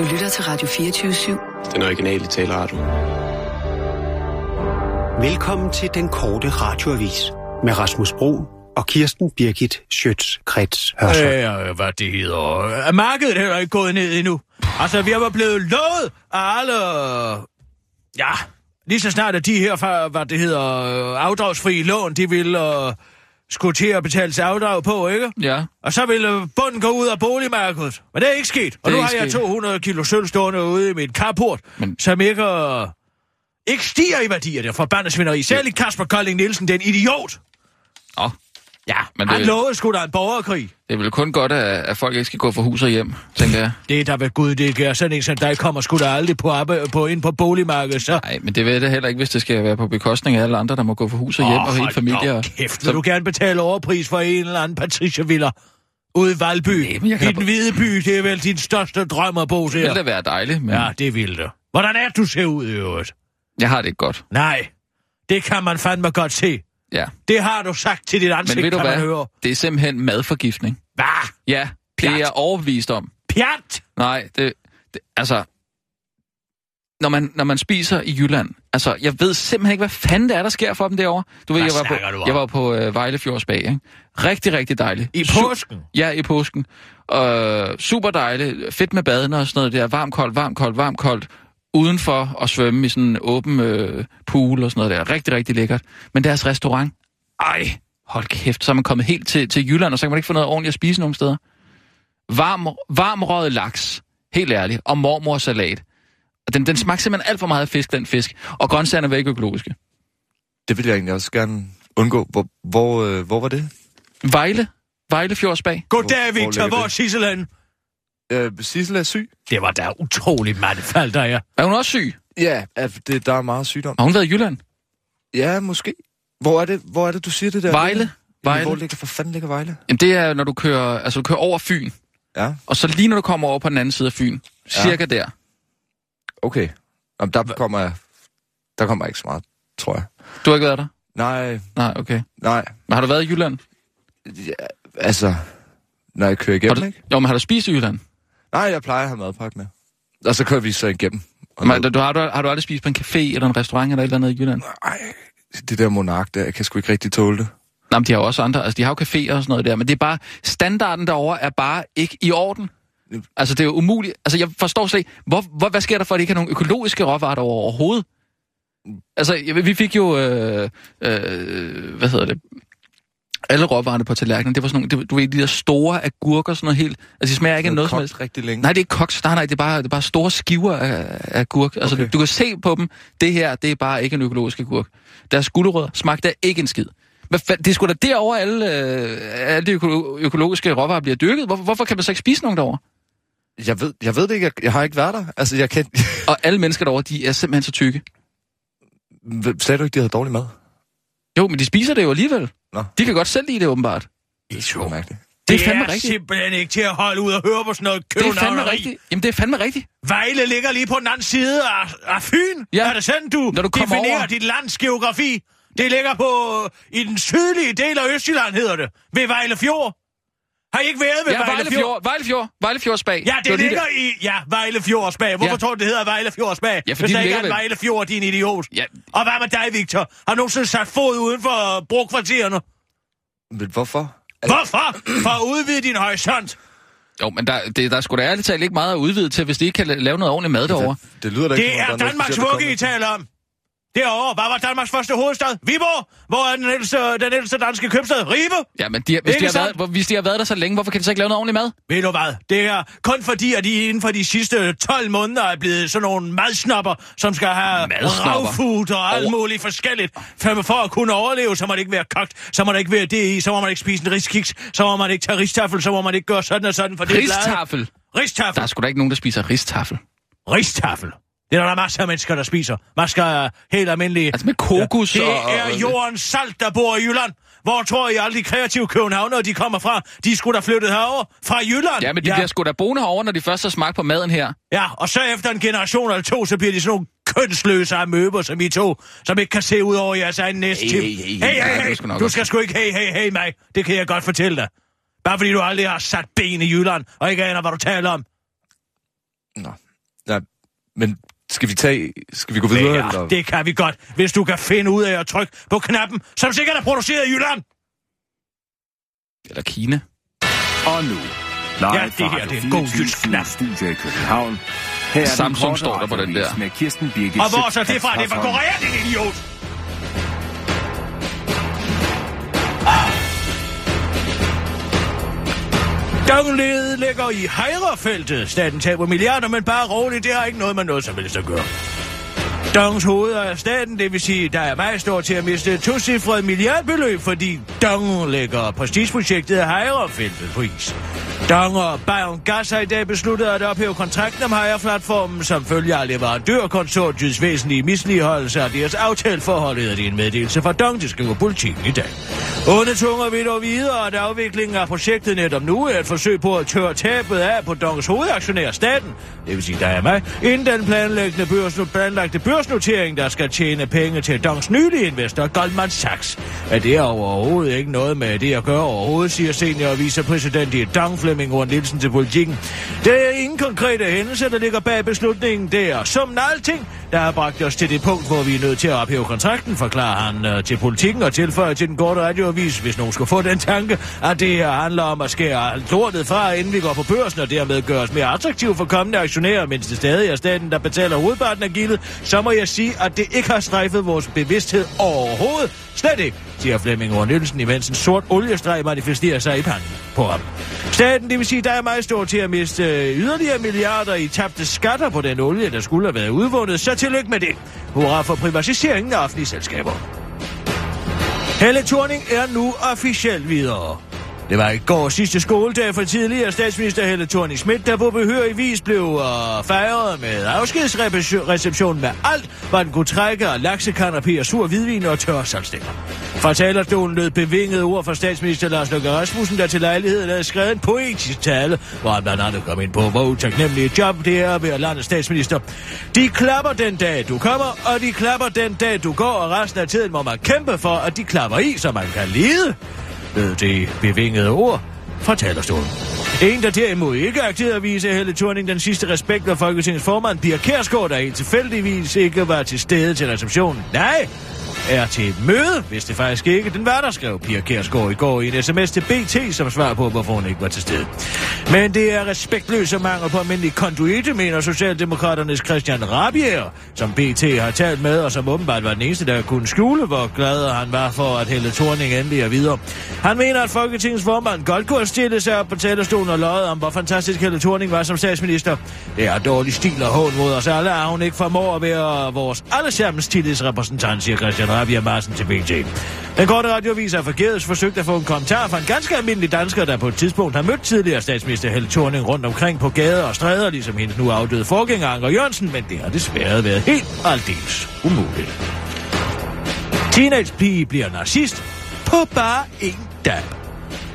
Du lytter til Radio 24-7. Den originale taleradio. Velkommen til den korte radioavis med Rasmus Bro og Kirsten Birgit Schøtz-Krets Hørsholm. Øh, hvad det hedder. Er markedet heller ikke gået ned endnu? Altså, vi har blevet lovet af alle... Ja, lige så snart at de her, hvad det hedder, afdragsfri lån, de vil uh, skulle til at betale sig afdrag på, ikke? Ja. Og så vil øh, bunden gå ud af boligmarkedet. Men det er ikke sket. Og Det nu har jeg sket. 200 kilo sølv stående ude i mit carport, Men- som ikke, uh, ikke stiger i værdier, der forbandet svineri. Særligt Kasper Kolding Nielsen, den idiot. Åh, Ja, Men det- han lovede sgu da en borgerkrig. det er vel kun godt, at, at folk ikke skal gå for hus og hjem, tænker jeg. Det er da ved Gud, det gør sådan en som dig kommer sgu da aldrig på, arbejde, på ind på boligmarkedet, så... Nej, men det ved jeg da heller ikke, hvis det skal være på bekostning af alle andre, der må gå for hus og hjem og hele familier. dog kæft, vil du gerne betale overpris for en eller anden Patricia Viller ude i Valby? Nej, I den hvide by, det er vel din største drøm at bo Det ville da der. være dejligt, men Ja, det vil det. Hvordan er du ser ud i øvrigt? jeg har det godt. Nej, det kan man fandme godt se. Ja. Det har du sagt til dit ansigt, Men ved du kan man hvad? høre. Det er simpelthen madforgiftning. Hvad? Ja, det er Pjat. jeg overbevist om. Pjat! Nej, det, det altså... Når man, når man spiser i Jylland, altså, jeg ved simpelthen ikke, hvad fanden det er, der sker for dem derovre. Du ved, Hvad jeg var på, jeg var på øh, Vejlefjords Bag, ikke? Rigtig, rigtig dejligt. I Su- påsken? Ja, i påsken. Øh, super dejligt. Fedt med badene og sådan noget der. Varmt, koldt, varmt, koldt, varmt, koldt. Udenfor at svømme i sådan en åben øh, pool og sådan noget der. Rigtig, rigtig lækkert. Men deres restaurant, ej, hold kæft, så er man kommet helt til, til Jylland, og så kan man ikke få noget ordentligt at spise nogen steder. Varm, varm røget laks, helt ærligt, og mormorsalat. Og den, den smagte simpelthen alt for meget af fisk, den fisk. Og grøntsagerne var ikke økologiske. Det vil jeg egentlig også gerne undgå. Hvor, hvor, øh, hvor var det? Vejle, Vejle Fjordsbag. Goddag, hvor Victor. ligger Hvor er det? Øh, Sissel er syg. Det var da utroligt mandefald, der er. Er hun også syg? Ja, at det, der er meget sygdom. Har hun været i Jylland? Ja, måske. Hvor er det, hvor er det du siger det der? Vejle. Vejle. Hvor ligger, for fanden ligger Vejle? Jamen, det er, når du kører, altså, du kører over Fyn. Ja, Og så lige når du kommer over på den anden side af Fyn, cirka der. okay. Jamen, der kommer jeg... Der kommer jeg ikke så meget, tror jeg. Du har ikke været der? Nej, Nej, okay. nej. Men har du været i Jylland? Ja, altså, når jeg kører Har igennem, du, ikke? jo, men har du spist i Jylland? Nej, jeg plejer at have madpakke med. Og så kører vi så igennem. Men, du, har, du, har du aldrig spist på en café eller en restaurant eller et eller andet i Jylland? Ej, det der monark der, jeg kan sgu ikke rigtig tåle det. Nej, men de har jo også andre. Altså, de har jo caféer og sådan noget der. Men det er bare... Standarden derovre er bare ikke i orden. Altså, det er jo umuligt. Altså, jeg forstår slet ikke... Hvor, hvor, hvad sker der for, at de ikke har nogen økologiske råvarer derovre overhovedet? Altså, vi fik jo... Øh, øh, hvad hedder det? Alle råvarerne på tallerkenen, det var sådan nogle, det, du ved, de der store agurker, sådan noget helt... Altså, de smager ikke af noget som helst. rigtig længe. Nej, det er ikke koks. Nej, nej, det er bare, det er bare store skiver af, af agurk. Altså, Okay. du, du kan se på dem, det her, det er bare ikke en økologisk agurk. Deres gulerødder smagte af ikke en skid. Hvad fa- det er sgu da derovre, alle, øh, alle de øko- økologiske råvarer bliver dyrket. Hvorfor, hvorfor kan man så ikke spise nogen derovre? Jeg ved, jeg ved det ikke, jeg, jeg har ikke været der. Altså, jeg kan... Og alle mennesker derovre, de er simpelthen så tykke. Sagde du ikke, de havde dårlig mad? Jo, men de spiser det jo alligevel. Nå. De kan godt selv lide det, åbenbart. Det er sgu mærkeligt. Det er fandme rigtigt. simpelthen ikke til at holde ud og høre på sådan noget Det er fandme københavneri. rigtigt. Jamen, det er fandme rigtigt. Vejle ligger lige på den anden side af, af Fyn. Ja. Er det sådan, du, Når du definerer over- dit lands geografi? Det ligger på i den sydlige del af Østjylland, hedder det. Ved Vejle Fjord. Har I ikke været ved Ja, Vejle, Vejle Fjord? Fjord. Vejle Fjord. Vejle Fjord Spag. Ja, det, lige ligger i ja, Vejle Fjordsbag. Hvorfor Ja. tror du, det hedder Vejle Fjordsbag? Ja, fordi Hvis der det ikke er ligger en vel- Vejle Fjord, din idiot. Ja. Og hvad med dig, Victor? Har du nogensinde sat fod uden for brugkvartererne? Men hvorfor? Hvorfor? For at udvide din horisont. Jo, men der, det, der er sgu da ærligt talt ikke meget at udvide til, hvis de ikke kan la- lave noget ordentligt mad derovre. Det, det lyder da ikke, Det er Danmarks vugge, I taler om. Derovre, hvad var Danmarks første hovedstad? Viborg. Hvor er den ældste, den ældste danske købstad? Ribe. Ja, men de, hvis, de har været, hvis de har været der så længe, hvorfor kan de så ikke lave noget ordentligt mad? Ved du hvad? Det er kun fordi, at de inden for de sidste 12 måneder er blevet sådan nogle madsnopper, som skal have ravfood og alt muligt forskelligt. For, for at kunne overleve, så må det ikke være kogt, så må det ikke være det i, så må man ikke spise en riskiks, så må man ikke tage ristaffel, så må man ikke gøre sådan og sådan, for det er. Ristaffel. Der er sgu da ikke nogen, der spiser ristaffel. Ristaffel. Det er der masser af mennesker, der spiser. Man skal have helt almindelige... Altså med kokos Det og... er jordens salt, der bor i Jylland. Hvor tror I alle de kreative københavnere, de kommer fra? De skulle da flyttet herover fra Jylland. Ja, men de ja. bliver sgu da boende herovre, når de først har smagt på maden her. Ja, og så efter en generation eller to, så bliver de sådan nogle kønsløse amøber, som I to, som ikke kan se ud over jeres egen næste Hey, hey, hey, hey, ja, hey, er hey. nok Du skal sgu ikke hey, hey, hey mig. Det kan jeg godt fortælle dig. Bare fordi du aldrig har sat ben i Jylland, og ikke aner, hvad du taler om. Nå. Nej, men skal vi tage... Skal vi gå videre? Ja, eller? det kan vi godt, hvis du kan finde ud af at trykke på knappen, som sikkert er produceret i Jylland. Eller Kina. Og nu, live Ja, det her, det er en god 24 jysk knap. Studio i København. Her er Samsung står der på den der. Med Kirsten Birgit Og hvor så det fra? Det er fra. Korea, din idiot! Dongledet ligger i Hejrefeltet. Staten taber milliarder, men bare roligt, det har ikke noget med noget som helst at gøre. Dongs hoved er staten, det vil sige, der er meget stor til at miste et tocifret milliardbeløb, fordi Dong lægger prestigeprojektet Hejrefeltet på is. Dong og Bayern Gas har i dag besluttet at ophæve kontrakten om Hejreplatformen, som følger af leverandørkonsortiets væsentlige misligeholdelse af deres aftaleforhold, hedder det en meddelelse fra Dong, det skriver politikken i dag. Onde tunger vil dog videre, at afviklingen af projektet netop nu er et forsøg på at tørre tabet af på Dongs hovedaktionær staten, det vil sige der er mig, inden den planlæggende børs, planlagte børsnotering, der skal tjene penge til Dongs nylige investor Goldman Sachs. Er det er overhovedet ikke noget med det at gøre overhovedet, siger senior vicepræsident i Dong Flemming Horn Nielsen til politikken. Det er ingen konkrete hændelser, der ligger bag beslutningen. Det er som alting, der har bragt os til det punkt, hvor vi er nødt til at ophæve kontrakten, forklarer han øh, til politikken og tilføjer til den korte radioavis, hvis nogen skulle få den tanke, at det her handler om at skære alt lortet fra, inden vi går på børsen, og dermed gøre os mere attraktive for kommende aktionærer, mens det stadig er staten, der betaler hovedparten af gildet, så må jeg sige, at det ikke har strejfet vores bevidsthed overhovedet. Slet ikke, siger Flemming Ord Nielsen, imens en sort oliestreg manifesterer sig i panden på ham. Staten, det vil sige, der er meget stor til at miste øh, yderligere milliarder i tabte skatter på den olie, der skulle have været udvundet, så tillykke med det. Hurra for privatiseringen af offentlige selskaber. Helle Thorning er nu officielt videre. Det var i går sidste skoledag for tidligere statsminister Helle thorning Schmidt, der på behørig vis blev uh, fejret med afskedsreception med alt, hvad den kunne trække af laksekanapé og sur hvidvin og tørre salgstænger. Fra talerstolen lød bevingede ord fra statsminister Lars Løkke Rasmussen, der til lejligheden havde skrevet en poetisk tale, hvor han blandt andet kom ind på, hvor utaknemmelige job det er at lande statsminister. De klapper den dag, du kommer, og de klapper den dag, du går, og resten af tiden må man kæmpe for, at de klapper i, så man kan lide lød det bevingede ord fra talerstolen. En, der derimod ikke agterede at vise Helle Thorning den sidste respekt af Folketingets formand, Pia Kærsgaard, der helt tilfældigvis ikke var til stede til receptionen. Nej, er til et møde, hvis det faktisk ikke den var, der skrev Pia Kærsgaard i går i en sms til BT, som svar på, hvorfor hun ikke var til stede. Men det er respektløs og mangel på almindelig konduite, mener Socialdemokraternes Christian Rabier, som BT har talt med, og som åbenbart var den eneste, der kunne skjule, hvor glad han var for, at Helle Thorning endelig er videre. Han mener, at Folketingets formand godt kunne have stillet sig op på talerstolen og løjet om, hvor fantastisk Helle Thorning var som statsminister. Det er dårlig stil og hån mod os alle, at hun ikke formår at være vores allesammens tillidsrepræsentant, siger Christian Rabia Marsen til BT. Den korte radiovis har forgæves forsøgt at få en kommentar fra en ganske almindelig dansker, der på et tidspunkt har mødt tidligere statsminister Helle Thorning rundt omkring på gader og stræder, ligesom hendes nu afdøde forgænger Anker Jørgensen, men det har desværre været helt aldeles umuligt. Teenage-pige bliver narcissist på bare en dag.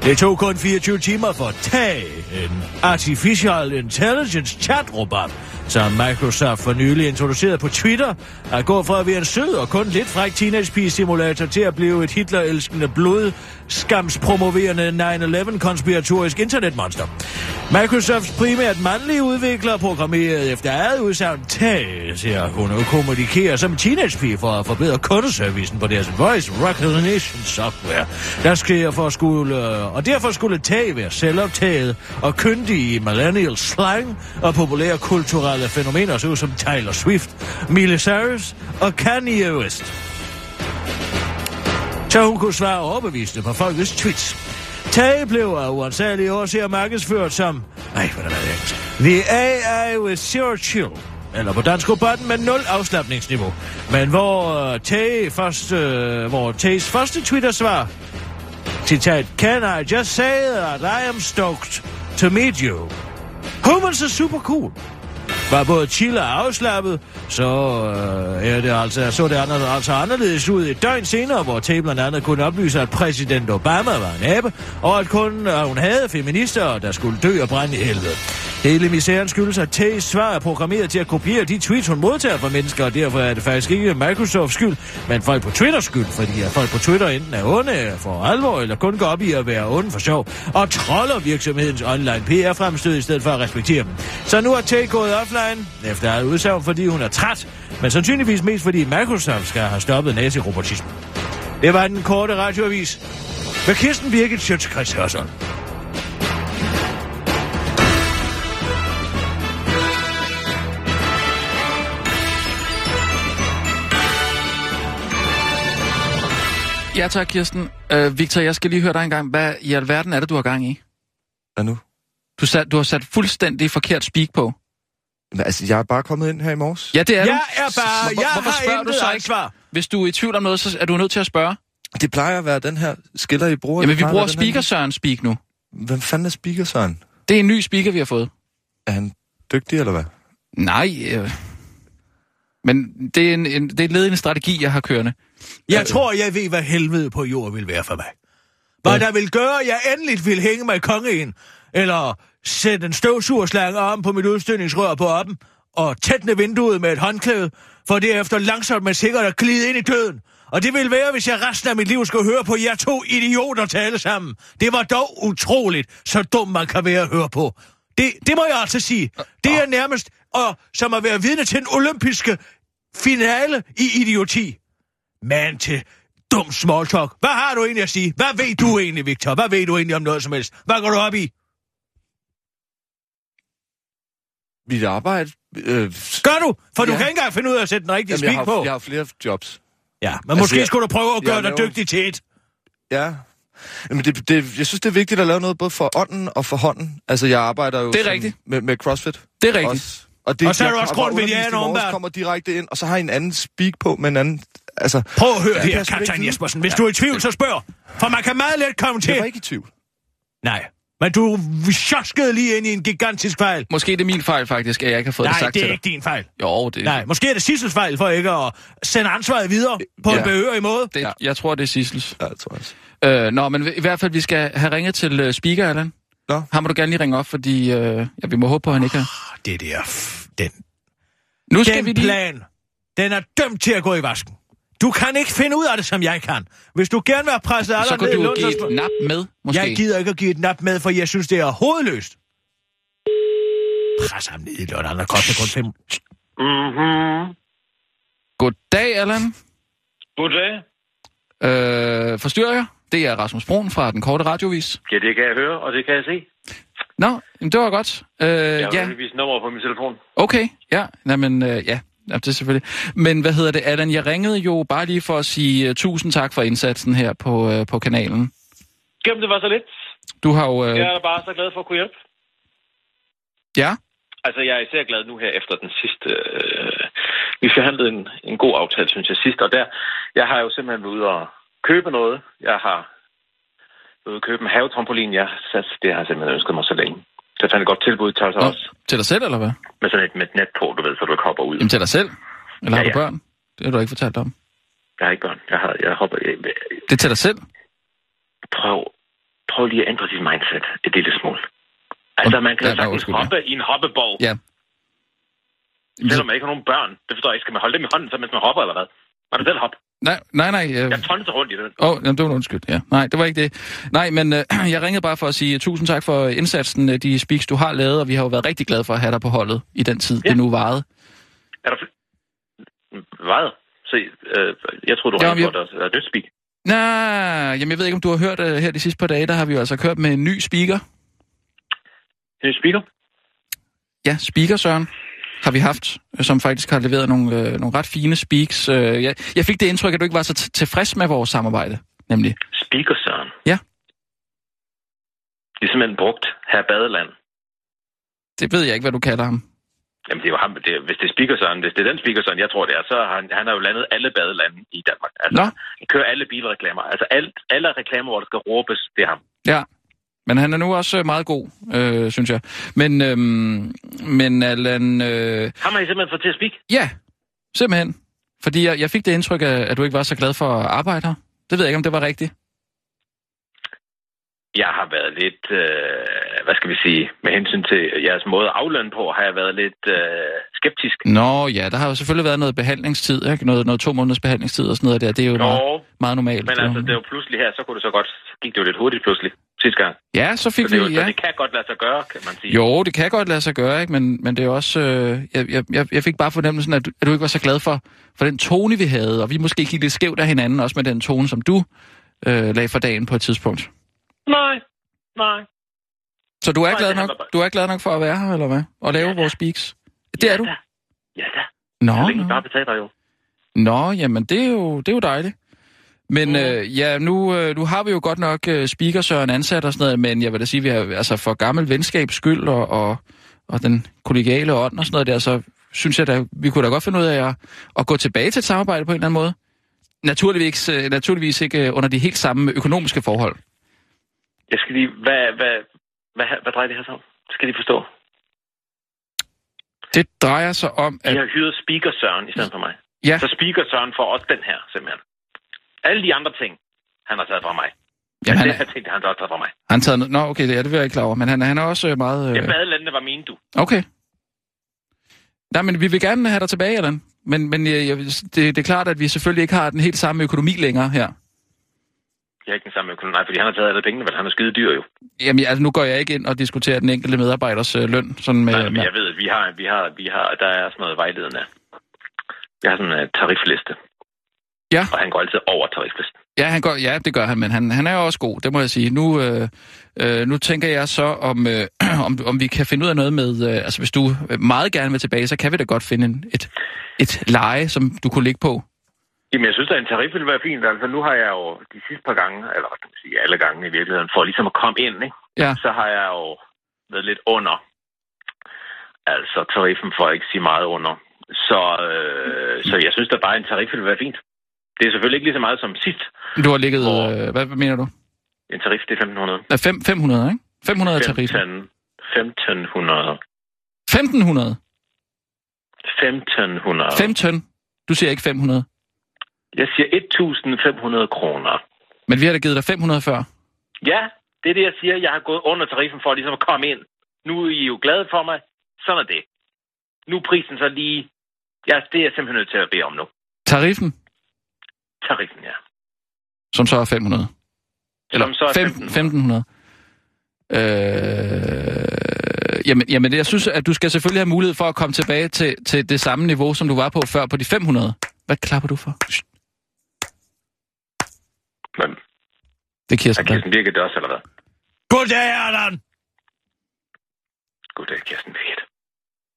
Det tog kun 24 timer for at tage en Artificial Intelligence chat-robot, som Microsoft for nylig introduceret på Twitter, at gå fra at være en sød og kun lidt fræk teenage-pige-simulator til at blive et Hitler-elskende blod skamspromoverende 9-11-konspiratorisk internetmonster. Microsofts primært mandlige udvikler programmerede efter eget udsagn tag, siger hun og kommunikerer som teenagepige for at forbedre kundeservicen på deres voice recognition software, der sker for at skulle, og derfor skulle tag være selvoptaget og kyndig i millennial slang og populære kulturelle fænomener, så som Taylor Swift, Miley Cyrus og Kanye West så hun kunne svare overbevisende på folkets tweets. Tage blev af uansagelige årsager markedsført som, Ej, hvad er det engelsk, The AI with Zero Chill, eller på dansk robotten med nul afslappningsniveau. Men hvor uh, Tage først, uh, hvor Tages første Twitter-svar, citat, Can I just say that I am stoked to meet you? Humans er super cool var både chill og afslappet, så øh, er det altså, så det andet, altså anderledes ud et døgn senere, hvor Tate blandt andet kunne oplyse, at præsident Obama var en abe, og at kun øh, hun havde feminister, der skulle dø og brænde i helvede. Hele misæren skyldes, at Tays svar er programmeret til at kopiere de tweets, hun modtager fra mennesker, og derfor er det faktisk ikke Microsofts skyld, men folk på Twitter skyld, fordi at folk på Twitter enten er onde for alvor, eller kun går op i at være onde for sjov, og troller virksomhedens online PR-fremstød i stedet for at respektere dem. Så nu er Tay gået offline, efter eget udsagn, fordi hun er træt, men sandsynligvis mest fordi Microsoft skal have stoppet nazirobotismen. Det var den korte radioavis. Med Kirsten Birgit Sjøtskreds Ja tak, Kirsten. Øh, Victor, jeg skal lige høre dig en gang. Hvad i alverden er det, du har gang i? Hvad nu? Du, sat, du har sat fuldstændig forkert speak på. Men, altså, jeg er bare kommet ind her i morges. Ja, det er du. Jeg er bare, Hvor- jeg hvorfor har spørger du så ikke? ansvar. Hvis du er i tvivl om noget, så er du nødt til at spørge. Det plejer at være den her skiller, I bruger. Jamen, vi bruger speaker Søren Speak nu. Hvem fanden er speaker, Søren? Det er en ny speaker, vi har fået. Er han dygtig, eller hvad? Nej, øh... men det er, en, en, det er et led i en strategi, jeg har kørende. Jeg tror, jeg ved, hvad helvede på jord vil være for mig. Hvad der vil gøre, at jeg endelig vil hænge mig i kongen, eller sætte en støvsugerslange om på mit udstødningsrør på oppen, og tætne vinduet med et håndklæde, for derefter langsomt men sikkert at glide ind i døden. Og det vil være, hvis jeg resten af mit liv skulle høre på jer to idioter tale sammen. Det var dog utroligt, så dum man kan være at høre på. Det, det må jeg altså sige. Det er nærmest og, som at være vidne til en olympiske finale i idioti. Man til dum small talk. Hvad har du egentlig at sige? Hvad ved du egentlig, Victor? Hvad ved du egentlig om noget som helst? Hvad går du op i? Mit arbejde... Øh, Gør du? For du Ja. kan ikke engang finde ud af at sætte den rigtige har, på. jeg har flere jobs. Ja, men Altså, måske jeg- skulle du prøve at gøre dig dygtig til et. Ja. Jamen, det, det, jeg synes, det er vigtigt at lave noget både for ånden og for hånden. Altså, jeg arbejder jo Det er som- rigtigt. Med, med CrossFit. Det er rigtigt. Også. Og, det, Og så er jeg du også undervist i morges, åbenbart. kommer direkte ind, og så har I en anden speak på med en anden... Altså, Prøv at høre Ja, her, det er kaptajn Jespersen. Hvis du er i tvivl, så spørg. For man kan meget let komme jeg til. var ikke i tvivl. Nej, men du sjoskede lige ind i en gigantisk fejl. Måske det er min fejl faktisk, at jeg ikke har fået det Nej, sagt det til er dig. ikke din fejl. Jo, det, Nej, måske er det Sissels fejl for ikke at sende ansvaret videre på en Ja. behørig måde. det, jeg tror, det er Sissels. Ja, det tror jeg også. Øh, nå, men i hvert fald, vi skal have ringet til uh, speaker, Allan. Nå. Ham må du gerne lige ringe op, fordi øh, ja, vi må håbe på, at han ikke er. Det der, den, Nu skal den vi lige... plan, den er dømt til at gå i vasken. Du kan ikke finde ud af det, som jeg kan. Hvis du gerne vil have presset alle Så ned i kunne du give så- et nap med, måske. Jeg gider ikke at give et nap med, for jeg synes, det er hovedløst. Pres ham ned i lån, andre koster kun fem. Mhm. Goddag, Allan. Goddag. Øh, forstyrrer jeg? Det er Rasmus Brun fra Den Korte Radiovis. Ja, det kan jeg høre, og det kan jeg se. Nå, jamen, det var godt. Øh, Jeg har ja, vist nummer på min telefon. okay. Ja, jamen, øh, ja. Ja, det er selvfølgelig. Men hvad hedder det, Allan? Jeg ringede jo bare lige for at sige uh, tusind tak for indsatsen her på, uh, på kanalen. Jamen, det var så lidt. Du har jo... Uh, Jeg er bare så glad for at kunne hjælpe. ja, Altså, jeg er især glad nu her efter den sidste... Øh, vi forhandlede en, en god aftale, synes jeg, sidst. Og der, jeg har jo simpelthen været ude og købe noget. Jeg har været købe en havetrampolin. Jeg, sat- det har jeg simpelthen ønsket mig så længe. Så jeg fandt et godt tilbud til os også. til dig selv, eller hvad? Med sådan et, med et net på, du ved, så du ikke hopper ud. Jamen til dig selv? Eller har Ja, du ja. børn? Det har du ikke fortalt om. Jeg har ikke børn. Jeg, har, jeg hopper... Jeg, Det er til dig selv? prøv, prøv lige at ændre dit mindset et lille smule. Altså, man kan Ja, ja, ja, sagtens undskyld, ja. hoppe i en hoppeborg, Ja. selvom man ikke har nogen børn. Det forstår jeg ikke. Skal man holde dem i hånden, så mens man hopper, eller hvad? Var det selv hop? Nej, nej, nej. Øh... Jeg tonser rundt i den. Åh, oh, jamen, det var en undskyld, ja. Nej, det var ikke det. Nej, men øh, jeg ringede bare for at sige tusind tak for indsatsen, øh, de speaks, du har lavet, og vi har jo været rigtig glade for at have dig på holdet i den tid, ja. Det nu varede. Er der... Hvad? Se, øh, jeg tror du ringer vi- for, der er dødt speak. Nej, jamen jeg ved ikke, om du har hørt uh, her de sidste par dage, der har vi jo altså kørt med en ny speaker. Det er speaker. Ja, speaker Søren har vi haft, øh, som faktisk har leveret nogle, øh, nogle ret fine speaks. Øh, jeg, jeg fik det indtryk, at du ikke var så tilfreds med vores samarbejde, nemlig. Speaker, Søren. Ja. Det er simpelthen brugt her Badeland. Det ved jeg ikke, hvad du kalder ham. Jamen, det er jo ham, det er, hvis det er speaker, Søren, hvis det er den speaker, Søren, jeg tror det er, så har han, han har jo landet alle badelande i Danmark. Altså, Nå. han kører alle bilreklamer. Altså, alt, alle reklamer, hvor der skal råbes, det er ham. Ja, men han er nu også øh, meget god, øh, synes jeg. Men, øhm, men Allan, øh, Ham har I simpelthen fået til at speak. ja, simpelthen. Fordi jeg, jeg fik det indtryk, af, at du ikke var så glad for at arbejde her. Det ved jeg ikke, om det var rigtigt. jeg har været lidt, øh, hvad skal vi sige, med hensyn til jeres måde at aflønne på, har jeg været lidt øh, skeptisk. Nå ja, der har jo selvfølgelig været noget behandlingstid, ikke? Noget, noget to måneders behandlingstid og sådan noget der. Det er jo Nå, meget, meget normalt. men altså, det er jo pludselig her, så kunne det så godt, så gik det jo lidt hurtigt pludselig sidste gang. Ja, så fik Så det, jo, vi... så Ja. det kan godt lade sig gøre, kan man sige. Jo, det kan godt lade sig gøre, ikke? Men, men det er også... Øh, jeg, jeg, jeg- jeg fik bare fornemmelsen, at du, at du ikke var så glad for, for den tone, vi havde, og vi måske gik lidt skævt af hinanden, også med den tone, som du øh, lagde for dagen på et tidspunkt. Nej, nej. Så du er, Nej, glad nok, bare- du er glad nok for at være her, eller hvad? Og lave Ja, da. vores speaks? Det er du? Ja, ja da. Nå, Så længe I nå. bare betaler jo. Nå, jamen det er jo, det er jo dejligt. Men Mhm. øh, ja, nu, øh, nu har vi jo godt nok øh, speaker Søren ansat og sådan noget, men jeg vil da sige, vi har altså for gammel venskabs skyld og, og, og den kollegiale ånd og sådan noget der, så synes jeg da, vi kunne da godt finde ud af at, at gå tilbage til et samarbejde på en eller anden måde. Naturligvis, øh, naturligvis ikke øh, under de helt samme økonomiske forhold. Jeg skal lige, hvad, hvad, hvad, hvad drejer det her så om? Skal de forstå? Det drejer sig om, at... har hyret Speaker Søren i stedet for mig. Ja, Så Speaker Søren får også den her, simpelthen. Alle de andre ting, han har taget fra mig. jamen, Men han, det er, her ting, har han også taget fra mig. han taget... Nå, okay, det, er, det vil jeg ikke klar over, men han, han er også øh, meget... Ja, Øh, badelandene var mine, du. Okay. Nej, men vi vil gerne have dig tilbage, Allan. Men, men jeg, jeg, det, det er klart, at vi selvfølgelig ikke har den helt samme økonomi længere her. Jeg har ikke den samme økonomi. Nej, fordi han har taget alle pengene, vel? Han er skide dyr jo. Jamen, altså, nu går jeg ikke ind og diskuterer den enkelte medarbejders øh, løn. Sådan med, Nej, men jeg ved, at vi har, vi har, vi har, der er sådan noget vejledende. Jeg har sådan en uh, tarifliste. Ja. Og han går altid over tariflisten. ja, han går, ja, det gør han, men han, han er også god, det må jeg sige. Nu, øh, øh, nu tænker jeg så, om, øh, om, om vi kan finde ud af noget med... Øh, altså, hvis du meget gerne vil tilbage, så kan vi da godt finde en, et, et leje, som du kunne ligge på. Jamen, jeg synes, at en tarif ville være fint. Altså, nu har jeg jo de sidste par gange, eller skal man sige, alle gange i virkeligheden, for ligesom at komme ind, ikke? Ja. så har jeg jo været lidt under. Altså, tariffen for at ikke sige meget under. Så, øh, så jeg synes, at bare en tarif ville være fint. Det er selvfølgelig ikke lige så meget som sidst. Du har ligget... Hvor- Øh, hvad, hvad mener du? En tarif, det er 1500. Ja, fem, 500, ikke? 500 er tariffen. 15, 1500. 1500. 1500. 5 tøn. Du siger ikke 500. Jeg siger 1500 kroner. Men vi har da givet dig 500 før. Ja, det er det, jeg siger. Jeg har gået under tariffen for ligesom at komme ind. Nu er I jo glade for mig. Sådan er det. Nu er prisen så lige... Ja, det er jeg simpelthen nødt til at bede om nu. Tariffen, Tariffen, ja. som så er 500. Eller Som så er 15, 1500. Øh, jamen, jamen, jeg synes, at du skal selvfølgelig have mulighed for at komme tilbage til, til det samme niveau, som du var på før, på de 500. Hvad klapper du for? Shh, Men Det er er Kirsten. Kirsten Birgit det også, eller hvad? Goddag, Allan. Goddag, Kirsten Birgit.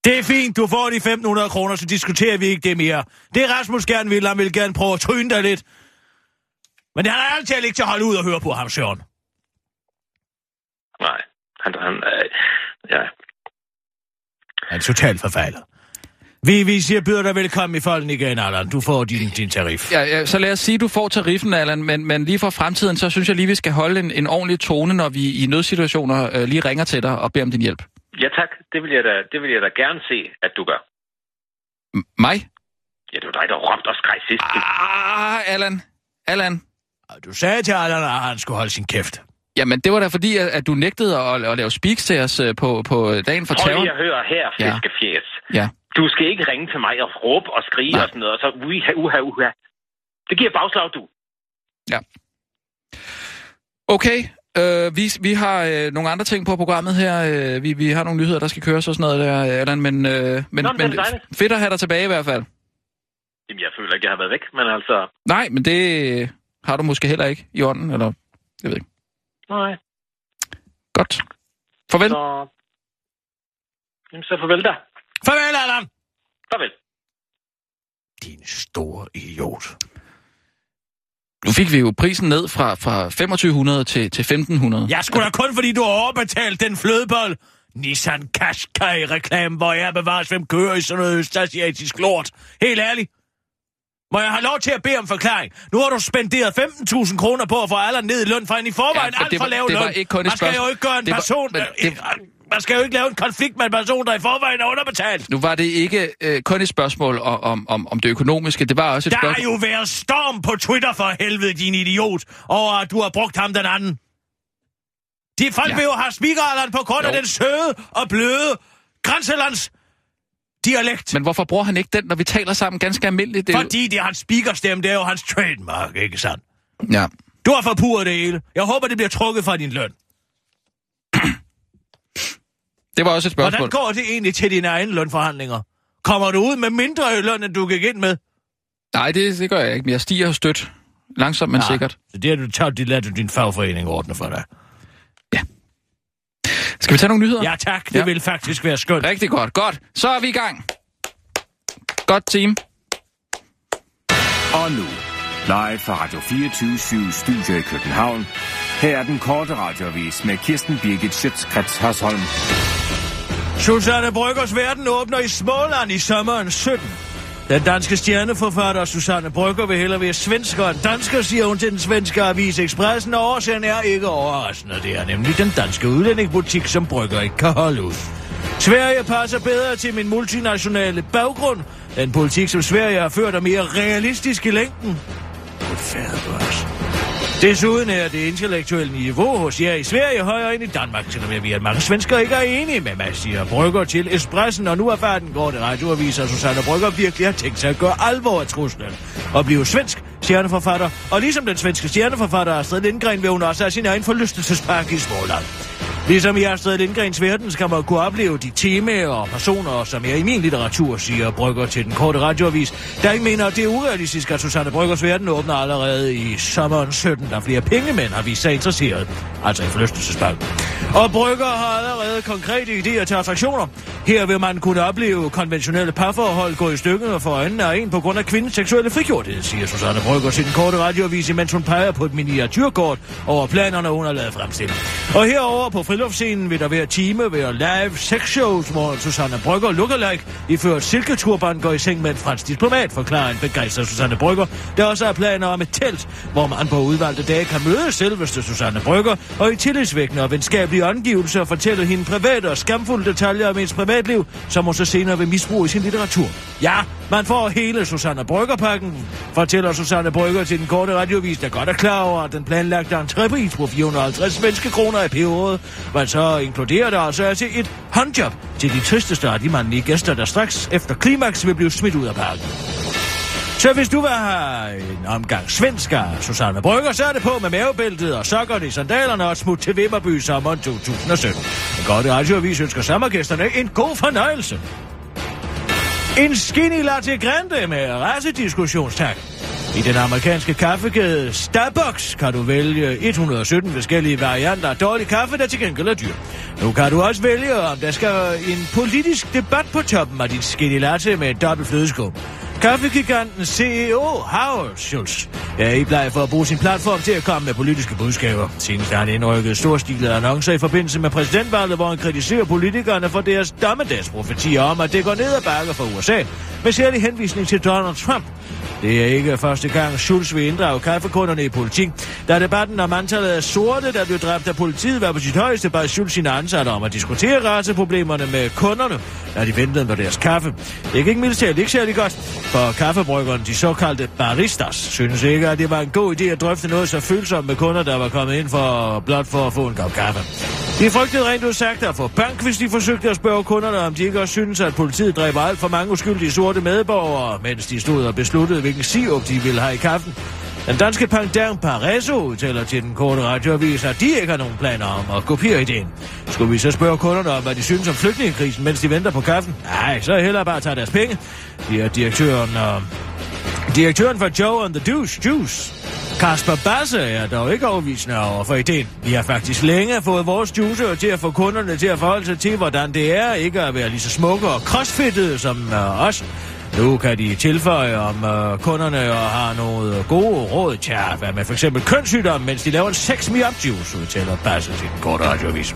Det er fint, du får de 1.500 kroner, så diskuterer vi ikke det mere. Det er Rasmus gerne vil, han vil gerne prøve at tryne dig lidt. Men han er altid ikke til at holde ud og høre på ham, Søren. Nej, han... han øh, ja. Han er totalt forfejlet. Vi, vi siger, byder dig velkommen i folden igen, Allan. Du får din, din tarif. Ja, ja, så lad os sige, at du får tariffen, Allan, men, men lige for fremtiden, så synes jeg lige, vi skal holde en, en ordentlig tone, når vi i nødsituationer øh, lige ringer til dig og beder om din hjælp. Ja, tak. Det vil, jeg da, det vil jeg da gerne se, at du gør. M- mig? Ja, det var dig, der råbte og skreg sidst. Ah, Allan. Allan. Du sagde til Allan, at han skulle holde sin kæft. Jamen, det var da fordi, at, at du nægtede at, at lave speaks til os øh, på, på dagen for Prøv terror. lige at høre her, Ja. fiskefjæs. Ja. Du skal ikke ringe til mig og råbe og skrige Nej. og sådan noget, og så uha, uha, uha. Det giver bagslag, du. Okay, øh, vi, vi har øh, nogle andre ting på programmet her. Øh, vi, vi har nogle nyheder, der skal køres og sådan noget der, Allan, men, øh, men, Nå, men det men fedt at have dig tilbage i hvert fald. Jamen, jeg føler ikke, jeg har været væk, men altså... Nej, men det har du måske heller ikke i ånden, eller jeg ved ikke. Nej, Godt. Farvel. så... Jamen, så farvel da. Farvel, Allan! Farvel. Din store idiot. Nu fik vi jo prisen ned fra, fra 2500 til, til 1500. Jeg skulle da kun, fordi du har overbetalt den flødebold. Nissan Qashqai-reklame, hvor jeg bevares, hvem kører i sådan noget østasiatisk lort. Helt ærligt. Må jeg have lov til at bede om forklaring? Nu har du spenderet 15.000 kroner på at få alle ned i løn, for en i forvejen Ja, alt for var- lav det var løn. ikke kun Man skal jo ikke gøre en Det var- person... men det- Man skal jo ikke lave en konflikt med en person, der i forvejen er underbetalt. Nu var det ikke øh, kun et spørgsmål om, om, om, det økonomiske, det var også et Der har spørgsmål... jo været storm på Twitter for helvede, din idiot, over at du har brugt ham den anden. De folk Ja. vil jo have spigalderen på grund af den søde og bløde grænselands dialekt. Men hvorfor bruger han ikke den, når vi taler sammen ganske almindeligt? Det jo- Fordi det er hans speakerstemme, det er jo hans trademark, ikke sandt? Ja. Du har forpurret det hele. Jeg håber, det bliver trukket fra din løn. Det var også et spørgsmål. Hvordan går det egentlig til dine egne lønforhandlinger? Kommer du ud med mindre i løn, end du gik ind med? Nej, det, det gør jeg ikke, men jeg stiger stødt. Langsomt, men Nej, sikkert. Så det har du taget, det lader du din fagforening ordne for dig. Skal vi tage nogle nyheder? Ja tak, det Ja. ja. vil faktisk være skønt. Rigtig godt. Godt. Så er vi i gang. Godt team. Og nu, live fra Radio 24 Studio i København. Her er den korte radiovis med Kirsten Birgit Schøtzgrads Hasholm. Susanne Bryggers verden åbner i Småland i sommeren 17. Den danske stjerneforfatter Susanne Brygger vil hellere være svensker end dansker, siger hun til den svenske avis Expressen, og årsagen er ikke overraskende. Det er nemlig den danske udlændingebutik, som Brygger ikke kan holde ud. Sverige passer bedre til min multinationale baggrund. Den politik, som Sverige har ført, er mere realistisk i længden. Gud fader. Desuden er det intellektuelle niveau hos jer i Sverige højere end i Danmark, selvom jeg at mange svensker ikke er enige med mig, siger Brygger til Espressen, og nu er farten går det radioaviser, at Susanne Brygger virkelig har tænkt sig at gøre alvor af truslen og blive svensk stjerneforfatter. Og ligesom den svenske stjerneforfatter Astrid Lindgren vil hun også have sin egen forlystelsespark i Småland. Ligesom i Astrid Lindgrens verden skal man kunne opleve de temaer og personer, som jeg i min litteratur, siger Brygger til den korte radioavis. Der ikke mener, at det er urealistisk, at Susanne Bryggers verden åbner allerede i sommeren 17, der flere pengemænd har vist sig interesseret, altså i forlystelsesparken. Og Brygger har allerede konkrete idéer til attraktioner. Her vil man kunne opleve konventionelle parforhold gå i stykker for øjnene af en på grund af kvindens seksuelle frigjorthed, siger Susanne Brygger til den korte radioavis, mens hun peger på et miniatyrkort over planerne, hun har lavet fremstille. Og herover på friluftscenen vil der være time være live sexshows, hvor Susanne Brygger lookalike iført silketurban går i seng med en fransk diplomat, forklarer en begejstret Susanne Brygger. Der også er planer om et telt, hvor man på udvalgte dage kan møde selveste Susanne Brygger, og i tillidsvækkende og venskabelige omgivelser fortælle hende private og skamfulde detaljer om ens privatliv, som hun så senere vil misbruge i sin litteratur. Ja, man får hele Susanne Brygger-pakken, fortæller Susanne Brygger til den korte radiovis, der godt er klar over, at den planlagte entrépris på 450 svenske kroner i perioden, men så inkluderer det altså altså et håndjob til de tristeste af de mandlige gæster, der straks efter klimaks vil blive smidt ud af parken. Så hvis du vil have en omgang svensker, Susanne Brygger, så er det på med mavebæltet og sokkerne i sandalerne og smut til Vimmerby sommeren 2017. En godt radioavis ønsker sommergæsterne en god fornøjelse. En skinny latte grande med rasediskussionstak. I den amerikanske kaffekæde Starbucks kan du vælge 117 forskellige varianter af dårlig kaffe, der til gengæld er dyr. Nu kan du også vælge, om der skal en politisk debat på toppen af din skinny latte med et dobbelt flødeskum. Kaffegiganten CEO Howard Schultz er i bleg for at bruge sin platform til at komme med politiske budskaber. Senest har han indrykket storstilede annoncer i forbindelse med præsidentvalget, hvor han kritiserer politikerne for deres dommedagsprofetier om, at det går ned ad bakke for USA, med særlig henvisning til Donald Trump. Det er ikke første gang, Schulz vil inddrage kaffekunderne i politik. Da debatten om antallet af sorte, der blev dræbt af politiet, var på sit højeste, bare Schulz sine ansatte om at diskutere raceproblemerne med kunderne, da de ventede på deres kaffe. Det gik mildt ikke særlig godt, for kaffebryggerne, de såkaldte baristas, synes ikke, at det var en god idé at drøfte noget så følsomt med kunder, der var kommet ind for blot for at få en kop kaffe. De frygtede rent udsagt at få bank, hvis de forsøgte at spørge kunderne, om de ikke også synes, at politiet dræber alt for mange uskyldige sorte medborgere, mens de stod og besluttede, hvilken sirup de ville have i kaffen. Den danske pandang Pareso udtaler til den korte radioavis, at de ikke har nogen planer om at kopiere ideen. Skulle vi så spørge kunderne om, hvad de synes om flygtningekrisen, mens de venter på kaffen? Nej, så heller bare tage deres penge. siger er direktøren og... Direktøren for Joe and the Deuce Juice Kasper Basse er dog ikke overvisende over for ideen. Vi har faktisk længe fået vores juicer til at få kunderne til at forholde sig til, hvordan det er ikke at være lige så smukke og crossfittede som øh, os. Nu kan de tilføje, om øh, kunderne og har nogle gode råd til at være med for eksempel kønssygdom, mens de laver en sex me up juice, udtaler Basse til den korte radioavis.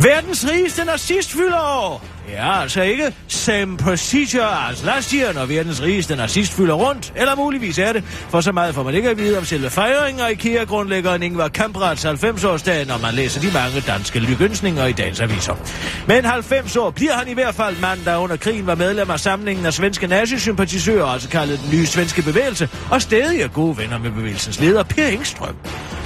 Verdens rigeste nazist fylder år. Ja, altså ikke same procedure as last year, når verdens rigeste nazist fylder rundt, eller muligvis er det, for så meget får man ikke at vide om selve fejringen af IKEA-grundlæggeren Ingvar Kamprads 90-årsdag, når man læser de mange danske lykønsninger i dagens aviser. Men 90 år bliver han i hvert fald mand, der under krigen var medlem af samlingen af svenske nazisympatisører, altså kaldet den nye svenske bevægelse, og stadig er gode venner med bevægelsens leder, Per Engstrøm.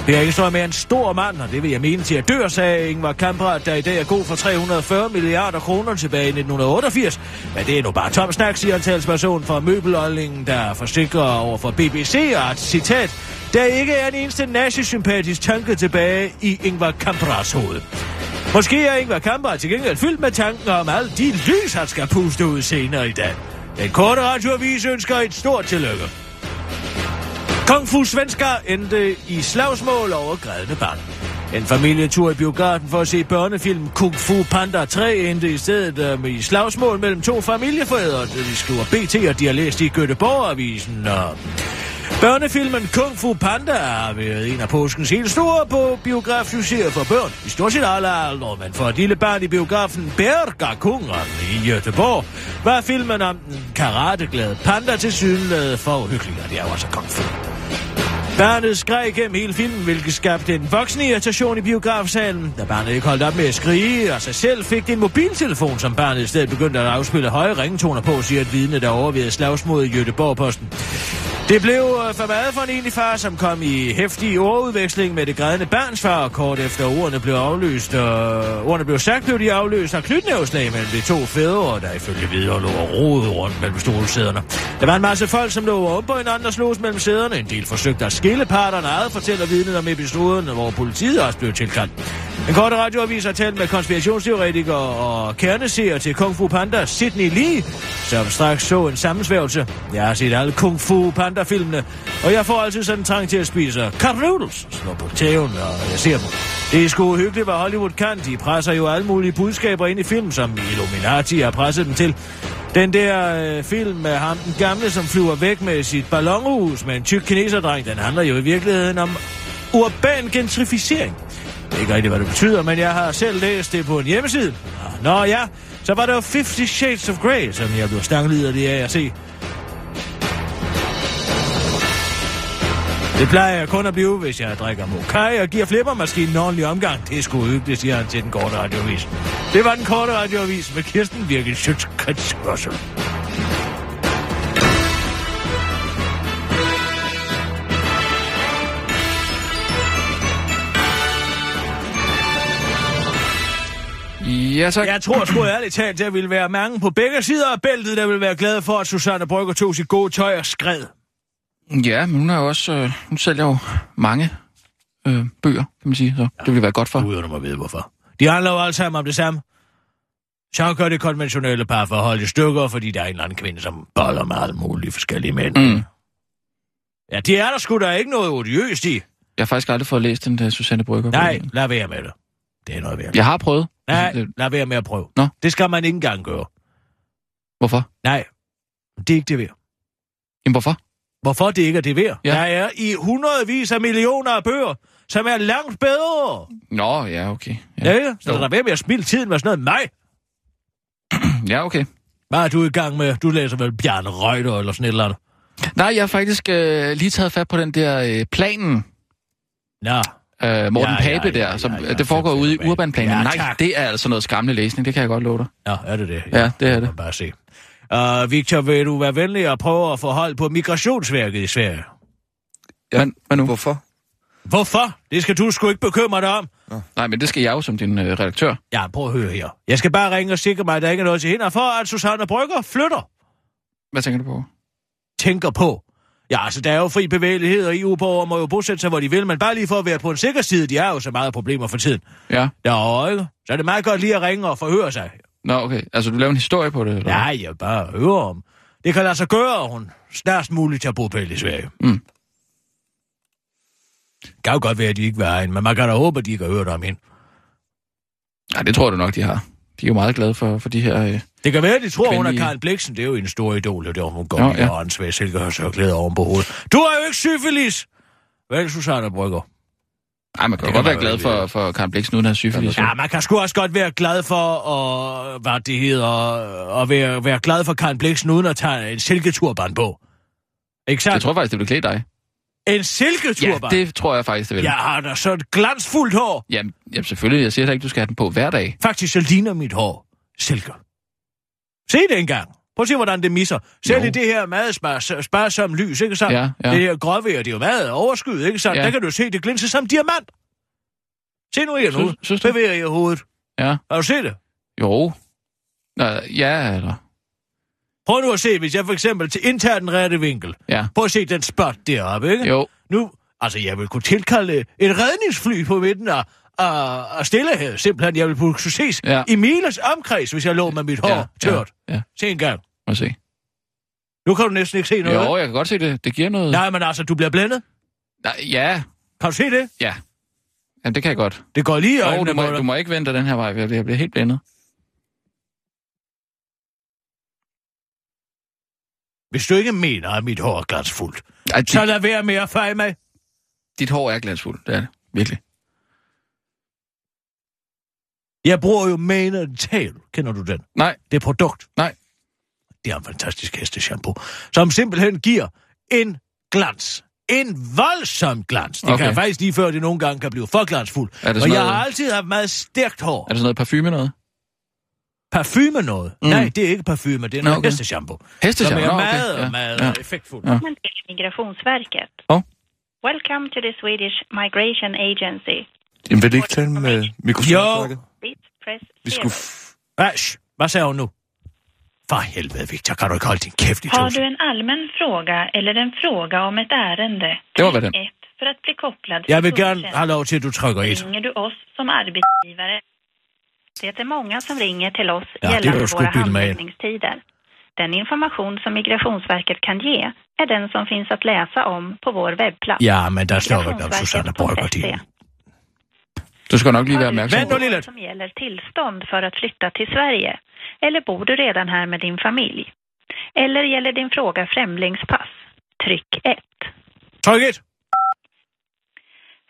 Per Engstrøm er en stor mand, og det vil jeg mene til at dør, sagde Ingvar Kamprad, der i dag er god for 340 milliarder kroner tilbage i 1988. Men det er nu bare tom snak, siger en talsperson fra møbelholdningen, der forsikrer over for BBC, at citat, der ikke er en eneste nazisympatisk tanke tilbage i Ingvar Kamprads hoved. Måske er Ingvar Kamprad til gengæld fyldt med tanken om alle de lys, han skal puste ud senere i dag. Den korte radioavis ønsker et stort tillykke. Kung Fu Svenskar endte i slagsmål over grædende barn. En familietur i biografen for at se børnefilm Kung Fu Panda 3 endte i stedet med i slagsmål mellem to familiefædre, de skriver BT, og de har læst i Göteborg-avisen. Øhm. Børnefilmen Kung Fu Panda har været en af påskens helt store på biografsucceser for børn. I stort set alle aldre, men for et lille barn i biografen Berga Kungeren i Göteborg var filmen om den karateglade panda til syden for uhyggelig, og det er jo altså Kung Fu. Barnet skreg gennem hele filmen, hvilket skabte en voksende irritation i biografsalen. Da barnet ikke holdt op med at skrige, og sig selv fik det en mobiltelefon, som barnet i stedet begyndte at afspille høje ringetoner på, siger et vidne, der overvejede slagsmålet i Jødeborg-posten. Det blev øh, for meget for en egentlig far, som kom i hæftig ordudveksling med det grædende barns far, og kort efter ordene blev afløst, og ordene blev sagt, blev de afløst af knytnævslag mellem de to fædre, der ifølge videre lå og rundt mellem stolsæderne. Der var en masse folk, som lå op på hinanden og slogs mellem sæderne. En del forsøgte at skille parterne ad, fortæller vidnet om episoden, hvor politiet også blev tilkaldt. En kort radioavis har talt med konspirationsteoretikere og kerneseer til Kung Fu Panda Sydney Lee, som straks så en sammensværgelse. Jeg har set alle Kung Fu Panda Panda-filmene, og jeg får altid sådan en trang til at spise cup noodles og på tæven, og jeg ser dem. Det er sgu hyggeligt, hvad Hollywood kan. De presser jo alle mulige budskaber ind i film, som Illuminati har presset dem til. Den der øh, film med ham, den gamle, som flyver væk med sit ballonhus med en tyk kineserdreng, den handler jo i virkeligheden om urban gentrificering. Jeg er ikke rigtigt, hvad det betyder, men jeg har selv læst det på en hjemmeside. Nå ja, så var der jo 50 Shades of Grey, som jeg blev stangliderlig af at se. Det plejer jeg kun at blive, hvis jeg drikker mokai og giver flippermaskinen en ordentlig omgang. Det er sgu hyggeligt, siger han til den korte radioavis. Det var den korte radioavis med Kirsten Birgit Schøtz-Krets Ja, tak. Jeg tror sgu ærligt talt, der vil være mange på begge sider af bæltet, der vil være glade for, at Susanne Brygger tog sit gode tøj og skred. Ja, men hun har jo også... Øh, hun sælger jo mange øh, bøger, kan man sige. Så det vil være godt for. Uden at vide hvorfor. De handler jo alle sammen om det samme. Så gør det konventionelle parforhold i stykker, fordi der er en eller anden kvinde, som boller med alle mulige forskellige mænd. Mm. Ja, det er der sgu da ikke noget odiøst i. Jeg har faktisk aldrig fået læst den der Susanne Brygger. Nej, lad være med det. Det er noget værd. Jeg har prøvet. Nej, lad være med at prøve. Nå. Det skal man ikke engang gøre. Hvorfor? Nej, det er ikke det værd. Jamen, hvorfor? Hvorfor det ikke er det værd? Ja. Der er i hundredvis af millioner af bøger, som er langt bedre. Nå, ja, okay. Ja, Ja, ja. Så lad være med at spille tiden med sådan noget mig. ja okay. Hvad er du i gang med? Du læser vel Bjarne Reuter eller sådan et eller andet? Nej, jeg har faktisk øh, lige taget fat på den der øh, planen, Nå, øh, Morten Ja, ja, Pape der, ja, som ja, ja, det foregår ude i. Urbanplanen. Ja, Nej, det er altså noget skræmmende læsning, det kan jeg godt love dig. Nå, er det det? Ja, det er det. Bare se. Uh, Victor, vil du være venlig at prøve at få hold på migrationsværket i Sverige? Ja. Men, hvad nu? Hvorfor? Hvorfor? Det skal du sgu ikke bekymre dig om. Nej, men det skal jeg jo som din øh, redaktør. Ja, prøv at høre her. Jeg skal bare ringe og sikre mig, at der ikke er noget til hinder for, at Susanne Brygger flytter. Hvad tænker du på? Tænker på. Ja, altså, der er jo fri bevægelighed, og EU-borgere må jo bosætte sig, hvor de vil, men bare lige for at være på en sikker side, de har jo så meget problemer for tiden. Ja. Ja, ikke? Så er det meget godt lige at ringe og forhøre sig. Nå, okay. Altså, du laver en historie på det, eller? Ja, jeg bare høre om. Det kan lade sig gøre, og hun snarest muligt tager bopæl i Sverige. Mm. Kan jo godt være, at de ikke have en, men man kan da håbe, at de ikke har hørt om hende. Nej, det tror du nok, de har. De er jo meget glade for, for de her... Øh... Det kan være, at de tror, hun er Kvindelige- Karl Bliksen. Det er jo en stor idol, det er hun går Nå, ja. og en svær silkehørsørklæde oven på hovedet. Du har jo ikke syfilis! Vel, Susanne Brygger? Ej, man kan Det jo godt kan være glad for, for Karen Blix, nu der er syfilis. Ja, man kan sgu også godt være glad for, at, hvad det hedder, at være, være glad for Karen Bliksen, uden at tage en silketurban på. Ikke sandt? Jeg tror faktisk, det vil klæde dig. En Ja, silketurban? det tror jeg faktisk, det vil. Jeg har da så et glansfuldt hår. Jamen, jamen, selvfølgelig. Jeg siger da ikke, du skal have den på hver dag. Faktisk så ligner mit hår silke. Se det engang. Prøv at se, hvordan det misser. Selv Jo. i det her meget spars- sparsomme lys, ikke sandt? Ja, ja. Det her gråvejr, det er jo meget overskyet, ikke sandt? Ja. Der kan du se, det glinser som diamant. Se nu her nu. Synes-? Bevæger jeg hovedet. Ja. Har du set det? Jo. Nå, ja, eller... Prøv nu at se, hvis jeg for eksempel til- indtager den rette vinkel. Ja. Prøv at se den spot deroppe, ikke? Jo. Nu, altså jeg vil kunne tilkalde et redningsfly på midten af, af, af Stillehavet. Simpelthen, jeg vil kunne ses Ja. i miles omkreds, hvis jeg lå med mit hår Ja, tørt. Ja, ja. Se en gang. Må se. Nu kan du næsten ikke se noget. Jo, jeg kan godt se det. Det giver noget... Nej, men altså, du bliver blændet. Nej, ja. Kan du se det? Ja. Ja, det kan jeg godt. Det går lige øjnene du må, du må ikke vente den her vej, jeg bliver, jeg bliver helt blændet. Hvis du ikke mener, at mit hår er glansfuldt, Ej, dit, så lad være med at feje mig. dit hår er glansfuldt, det er det. Virkelig. Jeg bruger jo Maynard Tail. Kender du den? Nej, Det produkt. nej. Det er en fantastisk hesteshampoo, som simpelthen giver en glans. En voldsom glans. Det okay. Kan faktisk lige før det nogle gange kan blive for glansfuld. Det Og jeg noget- har altid haft meget stærkt hår. Er der sådan noget parfume noget? Parfume noget? Mm. Nej, det er ikke parfume, det er noget okay. hesteshampoo. Som Hesteshampoo? er Nå, okay. meget, Ja, meget ja. effektfuld. Ja. Migrationsverket. Ja. Welcome to the Swedish Migration Agency. Jamen, vil I ikke tale med? Please press Vi skulle... F- Ash, hvad sagde hun nu? For helvede, Victor, kan du ikke holde din kæft i Har du en allmän fråga eller en fråga om ett ärende? Det var väl den. Ett för att bli kopplad Jeg vil gerne kundtjänst. have lov til, at du trykker et. Ringer du oss som arbetsgivare? Det är många som ringer till oss Ja, det gällande våra bilden med en. handläggningstider. Den information som Migrationsverket kan ge är den som finns att läsa om på vår webbplats. Ja, men der står ikke om Susanne Brøgger din. Du skal nok lige være opmærksom Vent nu på. lige lidt. som gäller tillstånd för att flytta till Sverige? Eller bor du redan här med din familj? Eller gäller din fråga främlingspass? Tryck 1. Tryk et.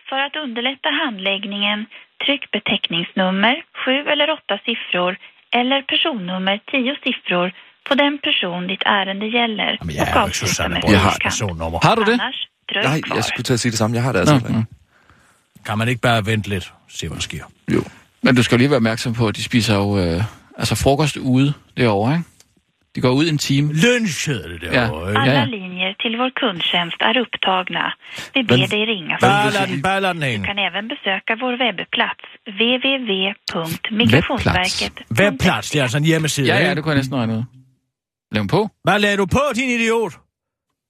För att underlätta handläggningen, tryck beteckningsnummer, sju eller åtta siffror eller personnummer, tio siffror på den person ditt ärende gäller Jamen, jeg och er jo ikke avsluta Susanne med Jeg har- personnummer. Har du det? Annars, dröj Nej, kvar. jeg skulle til at sige det samme. Jeg har det altså Nå, mm. Kan man ikke bare vente lidt? Se, hvad der sker. Jo. Men du skal jo lige være opmærksom på, at de spiser jo øh, altså frokost ude derovre, ikke? De går ud en time. Lunch hedder det derovre, Ja. Alla linjer till vår kundtjänst är upptagna. Vi ber dig ringa den Du kan även besöka vår webbplats www.migrationsverket. Webplads, det er altså en hjemmeside, Ja, ja, det kunne jeg næsten regne ud. Lav dem på. Hvad lagde du på, din idiot?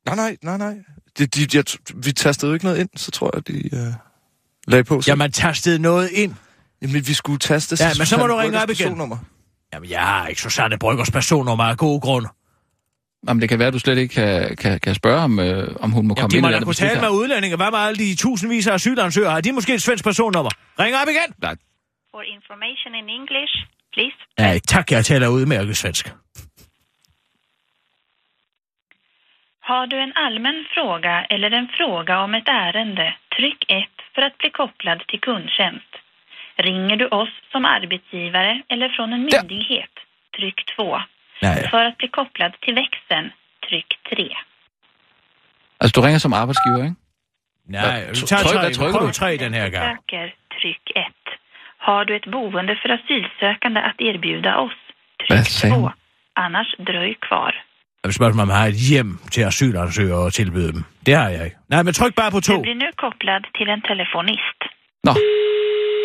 Nej, nej, nej, nej. De, de, jeg, vi tastede jo ikke noget ind, så tror jeg, de uh, lagde på. Så. Ja, man tastede noget ind. Jamen, vi skulle taste Ja, men så må du ringe op igen. Jamen, jeg har ikke Susanne Bryggers personnummer af gode grund. Jamen, det kan være, at du slet ikke kan, kan, kan spørge, om, øh, om hun må Jamen, komme de ind må i da landet, kunne de tale med udlændinge. Hvad med alle de tusindvis af asylansøgere? Har de måske et svensk personnummer? Ring op igen! Nej, For information in English, please. Nej, tak, jeg taler udmærket svensk. Har du en allmän fråga eller en fråga om ett ärende, tryck 1 för att bli kopplad till kundtjänst. Ringer du oss som arbetsgivare eller från en Ja. myndighet, tryck 2. Nej, För att bli kopplad till växeln, tryck 3. altså du ringer som arbejdsgiver, ikke? nej. Vi tager tryk, hvad Vi trykker prøver du? tre den her gang. Söker, tryck 1. Har du ett boende för asylsökande att erbjuda oss, tryck sagde 2. hun? Annars dröj kvar. Jeg vil spørge, om man har et hjem til asylansøgere og tilbyde dem. Det har jeg ikke. Nej, men tryk bare på to. Du blir nu kopplad till en telefonist. Nå,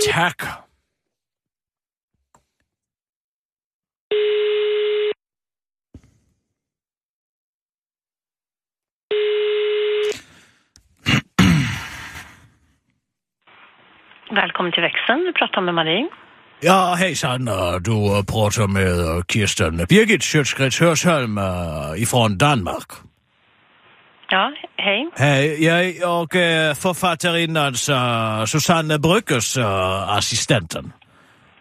Tak. Välkommen till växeln. Du pratar med Marie. Ja, hejsan. og Du øh, prater med øh, Kirsten Birgit Sjøtskrets Hørsholm øh, ifrån Danmark. Ja, hej. Hej, jeg og øh, forfatterinnan uh, Susanne Bryggers uh, assistenten.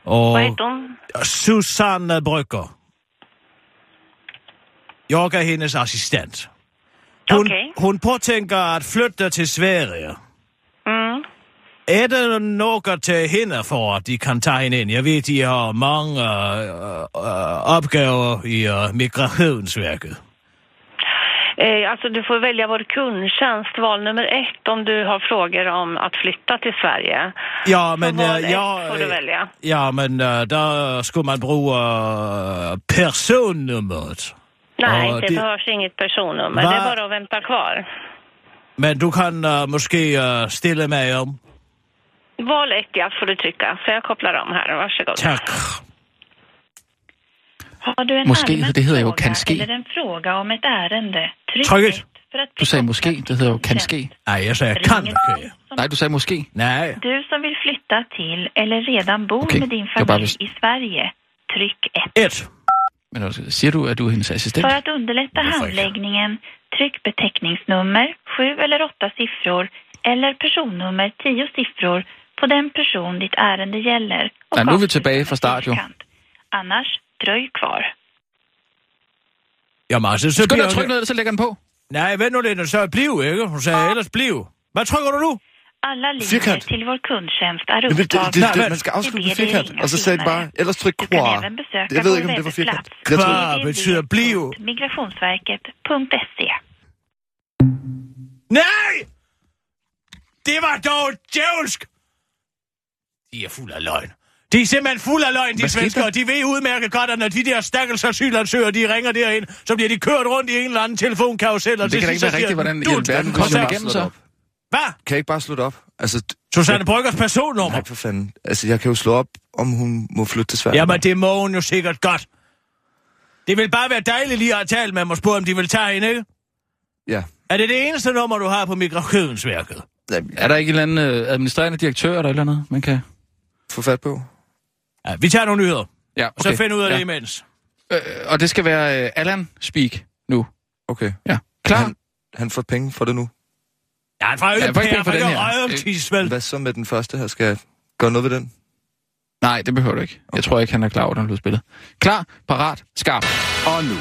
Og Vad heter hon? Susanne Brygger. Jeg er hendes assistent. Hun, Okej. hun påtænker at flytte til Sverige. Mm. Er der noget tage hænder for, at de kan tage hende ind? Jeg ved, de har mange øh, øh, opgaver i øh, Migrationsverket. Eh, alltså du får välja vår kundtjänst, val nummer ett om du har frågor om att flytta till Sverige. Ja, men... val ett ja, får du välja. Ja, men øh, der skulle man bruge øh, personnummeret. Nej, det, det- behövs inget personnummer. Va? Det är bara att vänta kvar. Men du kan øh, måske øh, stille mig om. Val ett, ja, får du trycka. Så jag kopplar om här. Varsågod. Tak. Har du en Måske, allmän det hedder jo kan ske. eller en fråga om ett ärende, tryck bli Du sagde måske, det hedder jo kan ske. Nej, jeg sagde kan ske. Nej, du sagde måske. Nej. Du som vill flytta till eller redan bor Okej, med din familj i Sverige, tryck 1. Et. Men altså, siger du, at du er hendes assistent? För att underlätta handläggningen, tryck beteckningsnummer, sju eller åtta siffror eller personnummer, tio siffror på den person ditt ärende gäller. Nej, nu är vi med från start, jo. Annars, dröj kvar. Jamen altså, så Skal du bliver trykke noget, så lægger den på? Nej, vent nu lidt, så bliv, ikke? Hun sagde ellers bliv. Hvad trykker du nu? Alla linjer Fyrkant. till vår kundtjänst är Men det, det, upptagna. det, Nej, det, men- man skal afslutte med firkant, og så ingen sagde den bare, senere. ellers tryk Du kan croix. även besöka Jeg ved vår ikke, om det var firkant. Kvar betyder bliv. Migrationsverket.se Nej! Det var dog djævelsk! De er fuld af løgn. De er simpelthen fuld af løgn, de svenskere. De ved udmærket godt, at når de der stakkels asylansøgere, de ringer derind, så bliver de kørt rundt i en eller anden telefonkarusel. og Det kan da til ikke være rigtigt, hvordan i "Du, alverden den kommer ikke." igennem så. Hvad? Kan jeg ikke bare slå det op? Altså, Susanne Bryggers personnummer? nej, for fanden. Altså, jeg kan jo slå op, om hun må flytte til Sverige. Jamen, det må hun jo sikkert godt. Det vil bare være dejligt lige at tale med mig og spørge, om de vil tage hende, ikke? Ja. Er det det eneste nummer, du har på Migrationsverket? Er der ikke en eller anden øh, administrerende direktør eller et eller andet, man kan... Få fat på. Ja, vi tager nogle nyheder, Ja, og så okay. finder ud af ja. det imens. Øh, og det skal være øh, Allan Speak nu. Okay. Ja. Klar? Han, han får penge for det nu. Ja, han får jo Ja, ikke ikke penge for den det her. vel? Hvad så med den første her? Skal jeg gøre noget ved den? Nej, det behøver du ikke. Jeg tror ikke, han er klar over, at han blev spillet. Klar, parat, skarp. Og nu,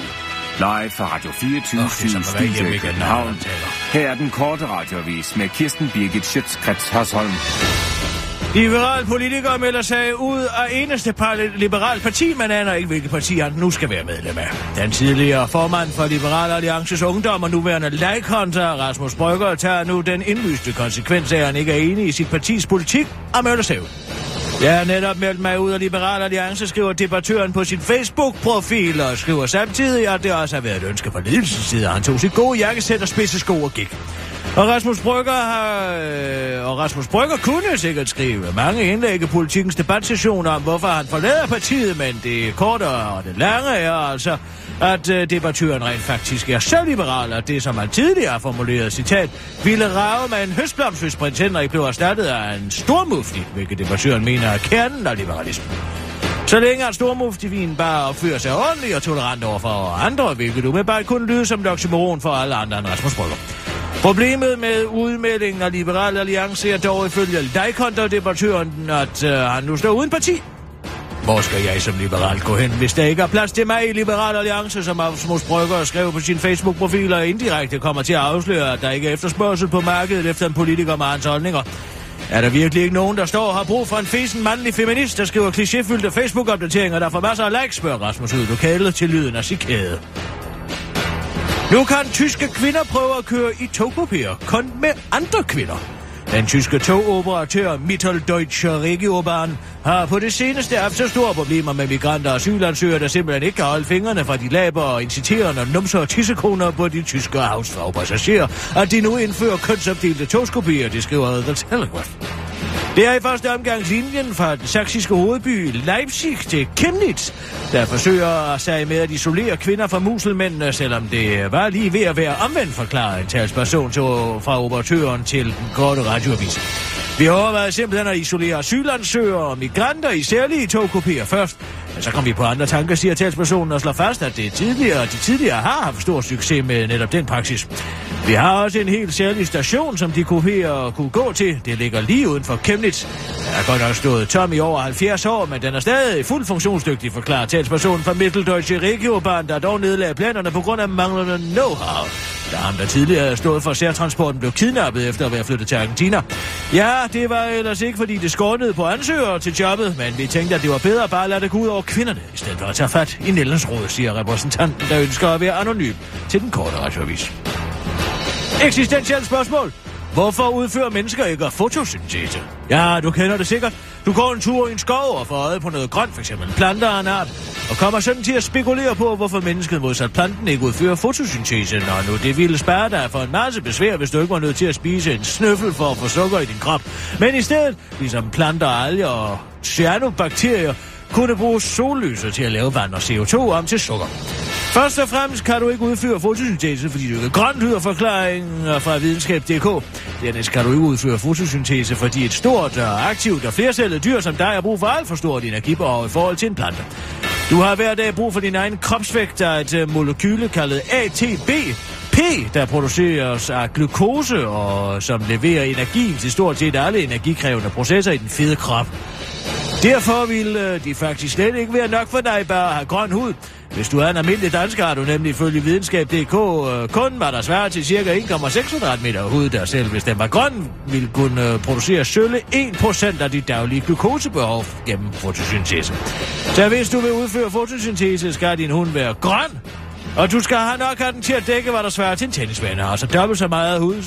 live fra Radio 24 Åh, det er som at være Studio i København. Her er den korte radiovis med Kirsten Birgit Schøtzgrads Hasholm. Liberal politikere melder sig ud af eneste par- liberal parti, man aner ikke, hvilket parti han nu skal være medlem af. Den tidligere formand for Liberal Alliances Ungdom og nuværende lejkonter, Rasmus Brygger, tager nu den indlyste konsekvens af, at han ikke er enig i sit partis politik og melder sig ud. Jeg har netop meldt mig ud af Liberal Alliance, skriver debattøren på sin Facebook-profil, og skriver samtidig, at det også har været et ønske fra ledelsens side, at han tog sit gode jakkesæt og spidse sko og gik. Og Rasmus Brygger har, øh, og Rasmus Brygger kunne sikkert skrive mange indlæg i politikens debatsession om, hvorfor han forlader partiet, men det korte og det lange er altså, at øh, debattøren rent faktisk er så liberal, at det, som han tidligere har formuleret, citat, ville rave med en høstblomst, hvis prins Henrik blev erstattet af en stormufti, hvilket debattøren mener er kernen af liberalismen. Så længe at stormuftivinen bare opfører sig ordentligt og tolerant over for andre, hvilket umiddelbart kunne lyde som et for alle andre end Rasmus Brygger. Problemet med udmeldingen af Liberal Alliance er dog ifølge Leikonder-debattøren, at øh, han nu står uden parti. Hvor skal jeg som liberal gå hen, hvis der ikke er plads til mig i Liberal Alliance, som Rasmus Brygger skrev på sin Facebook-profil og indirekte kommer til at afsløre, at der ikke er efterspørgsel på markedet efter en politiker med hans holdninger. Er der virkelig ikke nogen, der står og har brug for en fesen mandlig feminist, der skriver klichéfyldte Facebook-opdateringer, der får masser af likes, spørger Rasmus ud i lokalet til lyden af sikæde. Nu kan tyske kvinder prøve at køre i togkopier, kun med andre kvinder. Den tyske togoperatør Mitteldeutsche Regiobahn har på det seneste haft så store problemer med migranter og asylansøgere, der simpelthen ikke kan holde fingrene fra de laber og inciterende numser og tissekoner på de tyske havsfagpassagerer, at de nu indfører kønsopdelte togskopier, det skriver The Telegraph. Det er i første omgang linjen fra den saksiske hovedby Leipzig til Chemnitz, der forsøger sig med at isolere kvinder fra muselmændene, selvom det var lige ved at være omvendt forklaret en talsperson til, fra operatøren til den korte radioavis. Vi har overvejet simpelthen at isolere asylansøgere og migranter i særlige togkopier først. Men så kom vi på andre tanker, siger talspersonen og slår fast, at det tidligere, de tidligere har haft stor succes med netop den praksis. Vi har også en helt særlig station, som de kopier kunne gå til. Det ligger lige uden for Chemnitz. Der er godt nok stået tom i over 70 år, men den er stadig fuldt funktionsdygtig, forklarer talspersonen fra Mitteldeutsche Regiobahn, der dog nedlagde planerne på grund af manglende know-how da ham, der tidligere havde stået for særtransporten, blev kidnappet efter at være flyttet til Argentina. Ja, det var ellers ikke, fordi det skånede på ansøgere til jobbet, men vi tænkte, at det var bedre bare at lade det gå ud over kvinderne, i stedet for at tage fat i Nellens råd, siger repræsentanten, der ønsker at være anonym til den korte radioavis. Eksistentielt spørgsmål. Hvorfor udfører mennesker ikke fotosyntese? Ja, du kender det sikkert. Du går en tur i en skov og får øje på noget grønt, f.eks. planter og en arm, og kommer sådan til at spekulere på, hvorfor mennesket modsat planten ikke udfører fotosyntese, når nu det ville spærre dig for en masse besvær, hvis du ikke var nødt til at spise en snøffel for at få sukker i din krop. Men i stedet, ligesom planter, alger og cyanobakterier, kunne bruge sollyset til at lave vand og CO2 om til sukker. Først og fremmest kan du ikke udføre fotosyntese, fordi du ikke er grønt, lyder forklaringen øh, fra videnskab.dk. Dernæst kan du ikke udføre fotosyntese, fordi et stort og aktivt og flercellet dyr som dig har brug for alt for stort energibehov i forhold til en plante. Du har hver dag brug for din egen kropsvægt af et øh, molekyle kaldet ATP, P, der produceres af glukose og som leverer energi til stort set alle energikrævende processer i den fede krop. Derfor vil øh, de faktisk slet ikke være nok for dig bare at have grøn hud. Hvis du er en almindelig dansker, har du nemlig ifølge videnskab.dk øh, kun var der svært til ca. 1,6 kvadratmeter hud, der selv hvis den var grøn, ville kunne øh, producere sølle 1% af dit daglige glukosebehov gennem fotosyntese. Så hvis du vil udføre fotosyntese, skal din hund være grøn, og du skal have nok have den til at dække, hvad der svarer til en tennisbane, altså dobbelt så meget hud.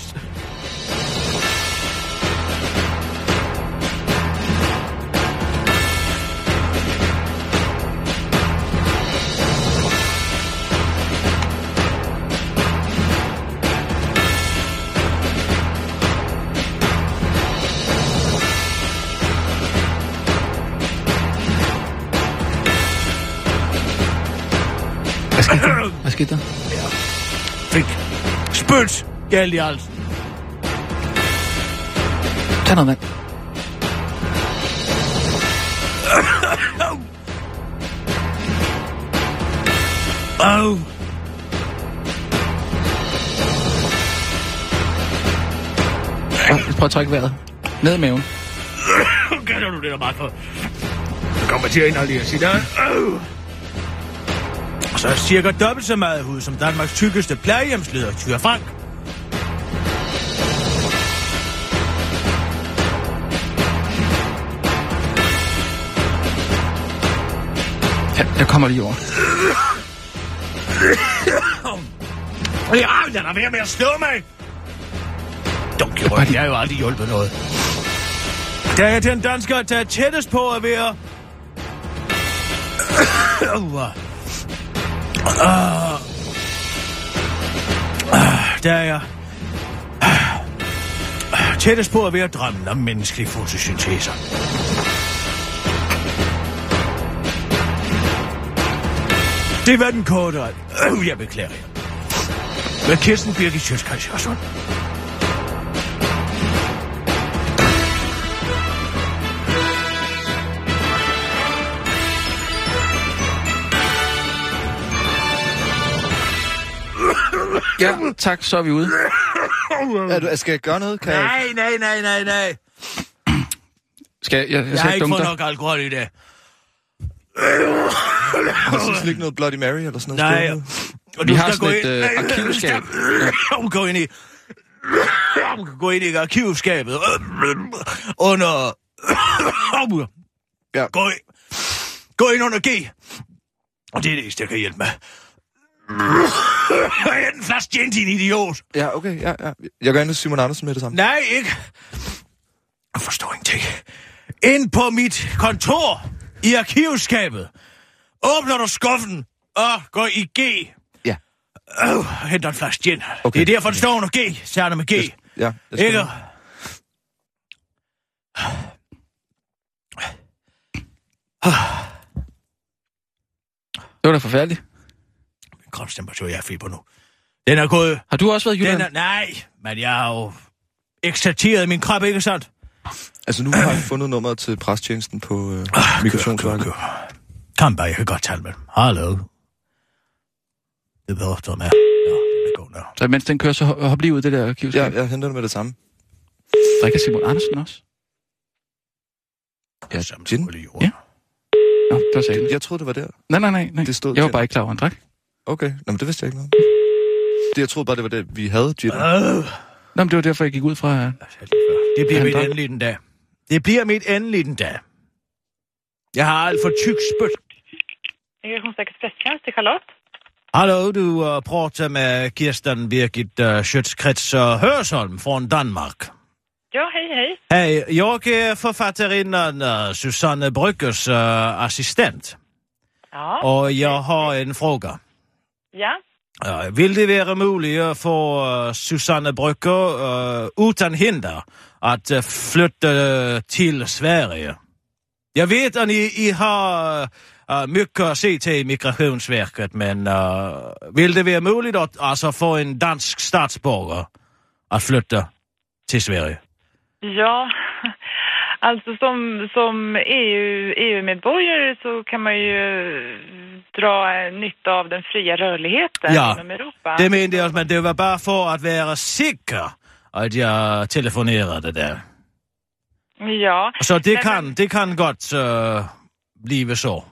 Spyt galt i halsen. Tag noget vand. Au. Prøv at trække vejret. Ned i maven. Kender du det der meget for? Så kommer til at indeholde i at sige der. Au. Så er cirka dobbelt så meget hud som Danmarks tykkeste plejehjemsleder, Tyre Frank. Ja, jeg kommer lige over. Ja, lad dig være med at slå mig! Dunk i ryggen, jeg har jo aldrig hjulpet noget. Der er den dansker, der er tættest på at være... Uh, uh, der er jeg... Ah. Uh, tættest på at være drømmen om menneskelig fotosyntese. Det var den korte ret. Jeg beklager jer. Med Kirsten Birgit Sjøtskajs Hørsson. Ja, tak, så er vi ude. Er du, skal jeg gøre noget? Kan jeg... Nej, nej, nej, nej, nej. Skal jeg, jeg, jeg, Jeg har ikke fået nok alkohol i dag. Har du sådan ikke noget Bloody Mary eller sådan noget? Nej. Og Vi du har skal sådan gå et, øh, arkivskab. Hun går ind i... Gå ind i arkivskabet. Under... Ja. Gå ind. Gå ind under G. Og det er det eneste, jeg kan hjælpe med. Jeg er en flaske gin, din idiot. Ja, okay, ja, ja. Jeg går ind til Simon Andersen med det samme. Nej, ikke. Jeg forstår ingenting. Ind på mit kontor i arkivskabet. Åbner du skuffen og går i G. Ja. Øh, henter en flaske gin. Okay. Det er derfor, det står under G. Særligt med G. Jeg- Ja, jeg Ikke? Det var da forfærdeligt. Kropstemperatur, jeg er feber nu. Den er gået... Har du også været i Den Jylland? er... Nej, men jeg har jo eksalteret min krop, ikke sandt? Altså, nu har jeg fundet nummeret til prestjenesten på øh, migrationsværket. Kom bare, jeg kan godt tale med dem. Hallo. Det ved du med. Ja, er. Så mens den kører, så hop hop lige ud det der Ja, arkivskab. jeg henter det med det samme. Drikker Simon Andersen også? Ja, Som gin. Ja. Nå, det var sagligt. Jeg troede, det var der. Nej, nej, nej. nej. Det stod jeg var bare ikke klar over, han drak. Okay, Nå, men det vidste jeg ikke noget. det, jeg troede bare, det var det, vi havde, Jitten. Øh, Nå, men det var derfor, jeg gik ud fra... det bliver Han mit drak. endelige den dag. Det bliver mit endelige den dag. Jeg har alt for tyk spyt. Migrationsverkets presstjänst till Charlotte. Hallo, du uh, pratar med Kirsten Birgit uh, Schøtzgrads uh, Hørsholm från Danmark. Ja, hej, hej. Hej, jag är författarinnan uh, Susanne Brückers uh, assistent. Ja, Och jag har en fråga. Ja. Uh, vill det vara möjligt att få uh, Susanne Brücker uh, utan hinder att uh, flytta uh, till Sverige? Jag vet att ni, I har uh, mycket att se till i Migrationsverket, men uh, vill det vara möjligt att alltså, få en dansk statsborgare att flytta till Sverige? Ja, alltså som, som EU, EU-medborgare så kan man ju dra eh, nytta av den fria rörligheten Ja, inom Europa. Det menade jag, men det var bara för att vara säker att jag telefonerade där. Ja, Så det Nej, kan, men- det kan gott uh, bli så.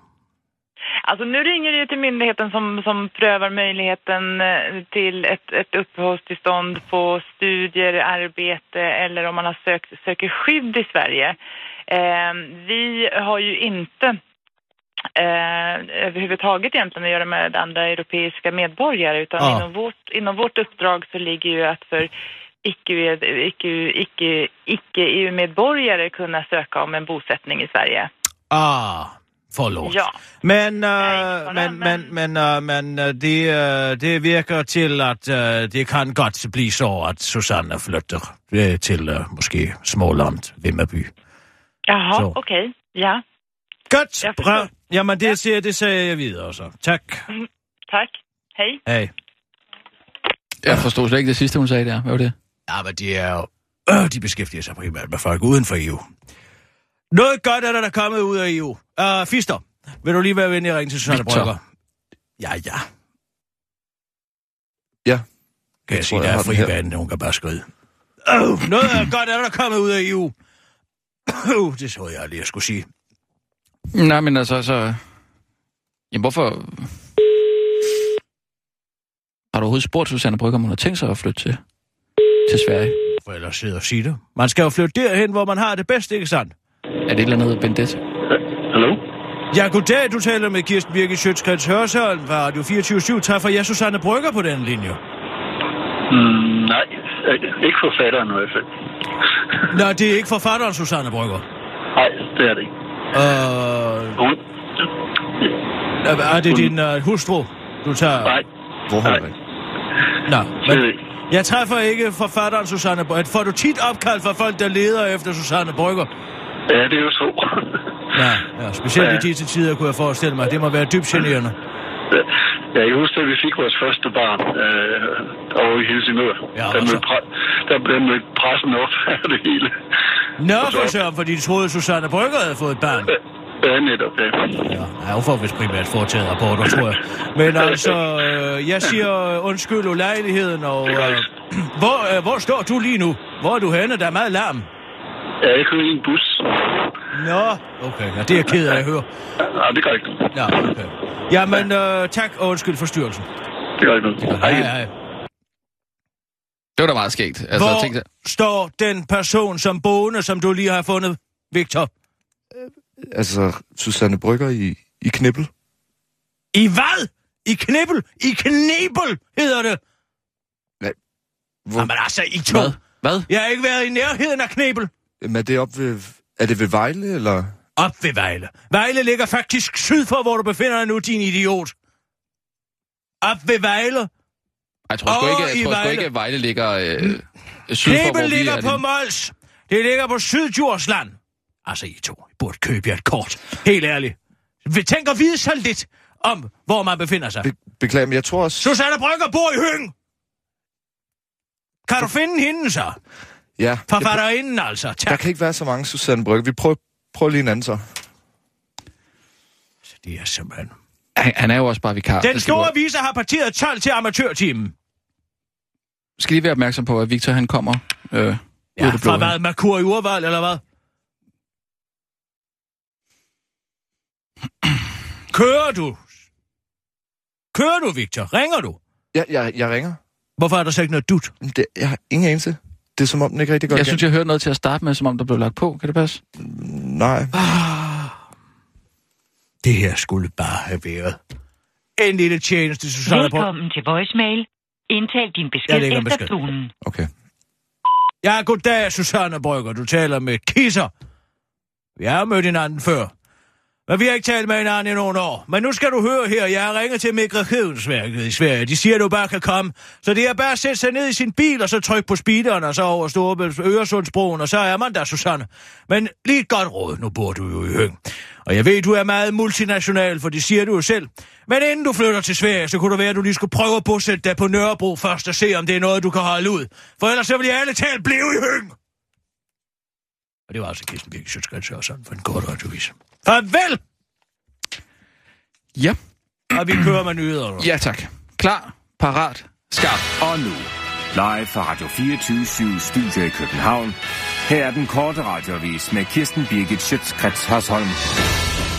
Alltså nu ringer det ju till myndigheten som, som prövar möjligheten eh, till ett, ett uppehållstillstånd på studier, arbete eller om man har sökt, söker skydd i Sverige. Eh, vi har ju inte eh, överhuvudtaget egentligen att göra med andra europeiska medborgare utan Ja. inom, vårt, inom vårt uppdrag så ligger ju att för icke, icke, icke, icke EU-medborgare kunna söka om en bosättning i Sverige. Ah, förlåt. Ja. Men, uh, men, men, men, uh, men uh, det, uh, det virker till att uh, det kan gott bli så att Susanne flyttar uh, till uh, måske Småland, Vimmerby. Jaha, Så. okej. Ja, Gott, Jag bra. Jamen, det, siger, det säger jag vidare så. Tack. tack. Hej. Hej. Jeg forstod slet ikke det sidste, hun sagde der. Hvad var det? Ja, men de er jo... Øh, de beskæftiger sig primært med folk uden for EU. Noget godt er der, der er kommet ud af EU. Uh, Fister, vil du lige være venlig at ringe til Susanne Victor. Brygger? Ja, ja. Ja. Kan jeg, Jeg sige, der jeg er fri vand, hun kan bare skride. Uh, noget er godt er der, der er kommet ud af EU. Uh, det så jeg lige, at skulle sige. Nej, men altså, så... Jamen, hvorfor... Har du overhovedet spurgt Susanne Brygger, om hun har tænkt sig at flytte til, til Sverige? For ellers sidde og sige det. Man skal jo flytte derhen, hvor man har det bedste, ikke sandt? Er det et eller andet vendetta? Hallo? Ja, goddag, du taler med Kirsten Birgit Sjøtskreds Hørsholm fra Radio 24 Træffer jeg Susanne Brygger på den linje? Mm, nej, ikke forfatteren i hvert fald. Nej, det er ikke forfatteren Susanne Brygger. Nej, det er det ikke. Øh, Hun? er det din uh, hustru, du tager? Nej, Hvor har Nej. Nå, slet men ikke. jeg træffer ikke forfatteren Susanne Brygger. Får du tit opkald fra folk, der leder efter Susanne Brygger? Ja, det er jo så. Ja, ja specielt i Ja. disse tider kunne jeg forestille mig. Det må være dybt generende. Jeg kan huske, at vi fik vores første barn øh, over i Helsingør. Ja, der, mødte pre- der blev mødt pressen op af det hele. Nå, for søren, fordi de troede, Susanne Brygger havde fået et barn. Ja, netop, ja. Ja, ja hun får vist primært foretaget rapporter, tror jeg. Men altså, øh, jeg siger øh, undskyld ulejligheden, og øh, hvor, øh, hvor står du lige nu? Hvor er du henne? Der er meget larm. Ja, jeg kører i en bus. Nå, okay, ja, det er jeg ked af at høre. Nej, det gør ikke. Ja, okay. Jamen, øh, tak og undskyld forstyrrelsen. Det gør ikke noget. Hej. Hej. Det var da meget skægt. Altså, Hvor tænk, dig- står den person som boende, som du lige har fundet, Victor? Altså, Susanne Brygger i, i Knibbel. I hvad? I knibbel? I knebel, hedder det. Hvor, Jamen altså, I to. Hvad? Hvad? Jeg har ikke været i nærheden af knebel. Jamen, er det op ved... Er det ved Vejle, eller... Op ved Vejle. Vejle ligger faktisk syd for, hvor du befinder dig nu, din idiot. Op ved Vejle. Ej, Jeg tror sgu Åh, ikke, jeg tror Vejle. ikke, at Vejle ligger øh, syd for, hvor Knebel vi ligger er. på Mols. Det ligger på Syddjursland. Altså, I to I burde købe jer et kort. Helt ærligt. Vi tænker at vide så lidt om, hvor man befinder sig. Be, beklager, men jeg tror også... Susanne Brygger bor i Høng. Kan du finde hende så? Ja, Forfatterinden altså. der Tak. kan ikke være så mange Susanne Brygger. Vi prøver, prøver lige en anden så. Det er simpelthen... Han, han er jo også bare vikar. Den store vi- viser har parteret 12 til amatørteamen. Skal lige være opmærksom på, at Victor han kommer øh, Ja, fra hvad? Merkur i urvalg, eller hvad? Kører du? Kører du, Victor? Ringer du? Ja, jeg, jeg ringer. Hvorfor er der så ikke noget dut? Det, jeg har ingen anelse. Det er som om, den ikke rigtig går Jeg igen. synes, jeg hørte noget til at starte med, som om der blev lagt på. Kan det passe? Nej. Det her skulle bare have været en lille tjeneste, Susanne på. Velkommen til voicemail. Indtal din besked er efter besked. tonen. Okay. Ja, goddag, Susanne Brygger. Du taler med Kisser. Vi har mødt hinanden før. Men vi har ikke talt med hinanden i nogle år. Men nu skal du høre her, jeg har ringet til Migrationsværket i Sverige. De siger, at du bare kan komme. Så det er bare at sætte sig ned i sin bil, og så trykke på speederen, og så over Storebælt Øresundsbroen, og så er man der, Susanne. Men lige et godt råd, nu bor du jo i Høng. Og jeg ved, du er meget multinational, for det siger du jo selv. Men inden du flytter til Sverige, så kunne det være, at du lige skulle prøve at bosætte dig på Nørrebro først og se, om det er noget, du kan holde ud. For ellers så vil jeg alle talt blive i Høng. Og det var altså Kirsten Birgit Sjøtskrets og sådan for en kort radiovis. Farvel! Ja. Og vi kører med nyheder. Ja, tak. Klar, parat, skarp. Og nu, live fra Radio 24 Studio i København. Her er den korte radiovis med Kirsten Birgit Schøtzgrads Hasholm.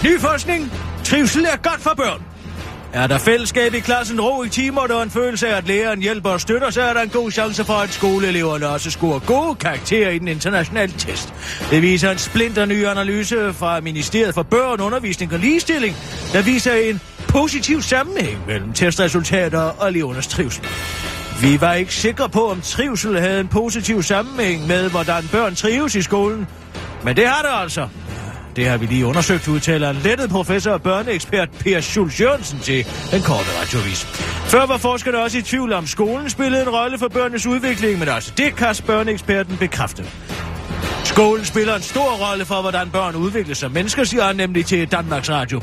Ny forskning. Trivsel er godt for børn. Er der fællesskab i klassen, ro i timer, og en følelse af, at læreren hjælper og støtter, så er der en god chance for, at skoleeleverne også scorer gode karakterer i den internationale test. Det viser en splinter ny analyse fra Ministeriet for Børn, Undervisning og Ligestilling, der viser en positiv sammenhæng mellem testresultater og elevernes trivsel. Vi var ikke sikre på, om trivsel havde en positiv sammenhæng med, hvordan børn trives i skolen. Men det har det altså. Det har vi lige undersøgt, udtaler en lettet professor og børneekspert Per Schulz Jørgensen til den korte radiovis. Før var forskerne også i tvivl om skolen spillede en rolle for børnenes udvikling, men også det kan børneeksperten bekræfte. Skolen spiller en stor rolle for, hvordan børn udvikler sig mennesker, siger han nemlig til Danmarks Radio.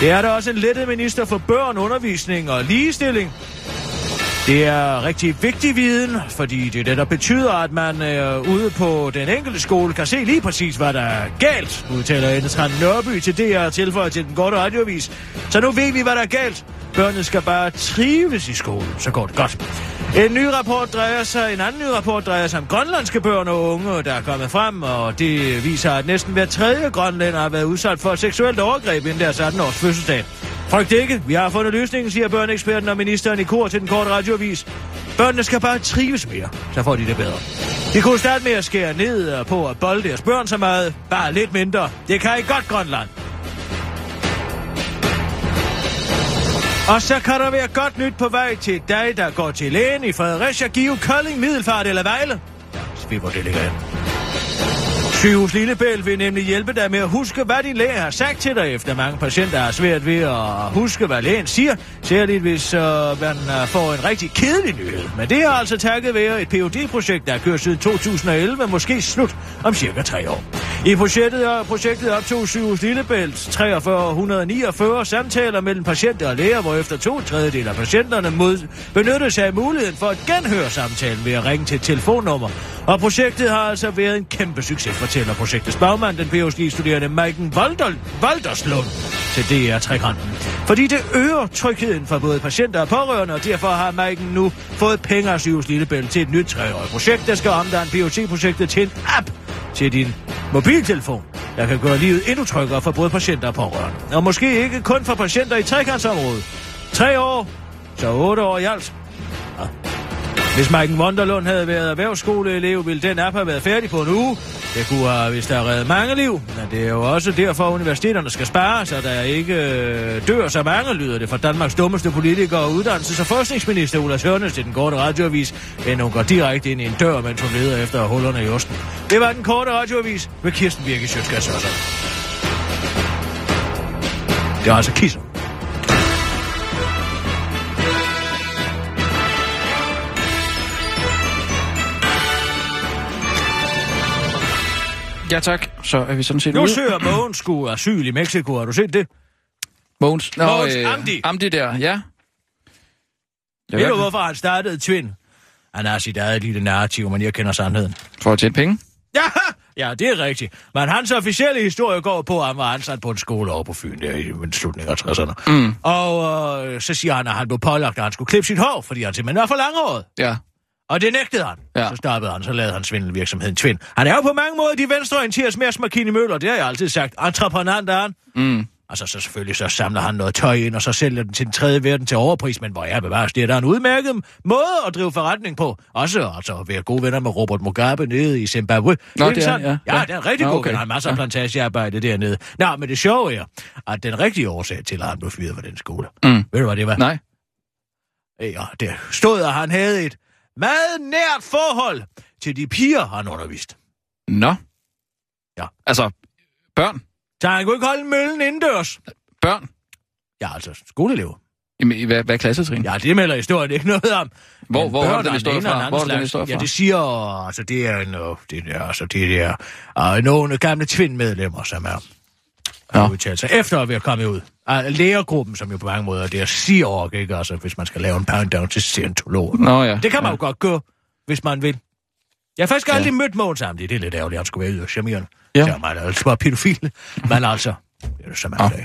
Det er der også en lettet minister for børn, undervisning og ligestilling. Det er rigtig vigtig viden, fordi det er det, der betyder, at man øh, ude på den enkelte skole kan se lige præcis, hvad der er galt, udtaler Endestrand Nørby til DR og tilføjer til den gode radiovis. Så nu ved vi, hvad der er galt. Børnene skal bare trives i skolen, så går det godt. En ny rapport drejer sig, en anden ny rapport drejer sig om grønlandske børn og unge, der er kommet frem, og det viser, at næsten hver tredje grønlænder har været udsat for et seksuelt overgreb inden deres 18 års fødselsdag. Frygt ikke, vi har fundet løsningen, siger børneeksperten og ministeren i kor til den korte radio radiovis. Børnene skal bare trives mere, så får de det bedre. De kunne starte med at skære ned øh, på at bolde deres børn så meget, bare lidt mindre. Det kan I godt, Grønland. Og så kan der være godt nyt på vej til dig, der går til lægen i Fredericia, Give, Kolding, Middelfart eller Vejle. Vi hvor det ligger hen. Sygehus Lillebælt vil nemlig hjælpe dig med at huske, hvad din læge har sagt til dig, efter mange patienter har svært ved at huske, hvad lægen siger, særligt hvis øh, man øh, får en rigtig kedelig nyhed. Men det er altså takket være et phd projekt der har kørt siden 2011, måske slut om cirka tre år. I projektet, øh, projektet optog Sygehus Lillebælt 4349 samtaler mellem patienter og læger, hvor efter to tredjedel af patienterne mod, benyttede sig af muligheden for at genhøre samtalen ved at ringe til et telefonnummer. Og projektet har altså været en kæmpe succes, fortæller projektets bagmand, den PhD-studerende Maiken Valderslund til DR Trekanten. Fordi det øger trygheden for både patienter og pårørende, og derfor har Maiken nu fået penge af Sygehus Lillebælt til et nyt treårigt projekt, der skal omdanne PhD-projektet til en app til din mobiltelefon, der kan gøre livet endnu tryggere for både patienter og pårørende. Og måske ikke kun for patienter i trekantsområdet. Tre år, så otte år i alt. Ja. Hvis Maiken Wonderlund havde været erhvervsskoleelev, ville den app have været færdig på en uge. Det kunne have, hvis der reddet mange liv. Men det er jo også derfor, at universiteterne skal spare, så der ikke øh, dør så mange, lyder det fra Danmarks dummeste politiker og uddannelses- og forskningsminister Ulla Sørnes til den korte radioavis, end hun går direkte ind i en dør, mens hun leder efter hullerne i osten. Det var den korte radioavis med Kirsten Birke Sjøtskas Det er altså kisser. Ja, tak. Så er vi sådan set Nu ude. søger Mogens sgu asyl i Mexico. Har du set det? Mogens. Nå, Mogens øh, Amdi. Amdi der, ja. Ja, Ved du, hvorfor han startede Twin? Han har sit eget lille narrativ, men jeg kender sandheden. For at tjene penge? Ja, ja, det er rigtigt. Men hans officielle historie går på, at han var ansat på en skole over på Fyn der i slutningen af 60'erne. Mm. Og øh, så siger han, at han blev pålagt, at han skulle klippe sit hår, fordi han simpelthen var for langhåret. Ja. Og det nægtede han. Ja. Så stoppede han, så lavede han svindelvirksomheden Twin. Han er jo på mange måder de Mads Markini Møller, det har jeg altid sagt. Entreprenant er han. Mm. Altså, så selvfølgelig så samler han noget tøj ind, og så sælger den til den tredje verden til overpris, men hvor er bevares, det er der en udmærket måde at drive forretning på. Også altså, at være gode venner med Robert Mugabe nede i Zimbabwe. Nå, det er ja. Ja, det er en rigtig Nå, okay. Han har masser af Ja. plantagearbejde dernede. Nå, men det sjove er, at den rigtige årsag til, at han blev fyret fra den skole, Mm. ved du, hvad det var? Nej. Ja, det stod, at han havde et meget nært forhold til de piger, han undervist. Nå. Ja. Altså, børn. Så han kunne ikke holde møllen indendørs. Børn. Ja, altså skoleelever. Jamen, hvad, hvad klassetrin? Ja, det melder historien ikke noget om. Hvor- Men hvor har du børn den historie fra? Hvor har du den historie Ja, fra? det siger, altså det er, en, øh, det er, altså det er uh, nogle gamle tvindmedlemmer, som er Ja. udtalt sig efter at være kommet ud. Uh, lægergruppen, som jo på mange måder, det er Seahawk, ikke? Altså, hvis man skal lave en countdown til scientologen. Nå ja. Det kan man ja. jo godt gøre, hvis man vil. Jeg har faktisk Ja. aldrig mødt Mogens Amdi. Det er lidt ærgerligt, at han skulle være og charmerende. Ja. Så er man altså bare pædofil. Men altså, det er det, som man Ja.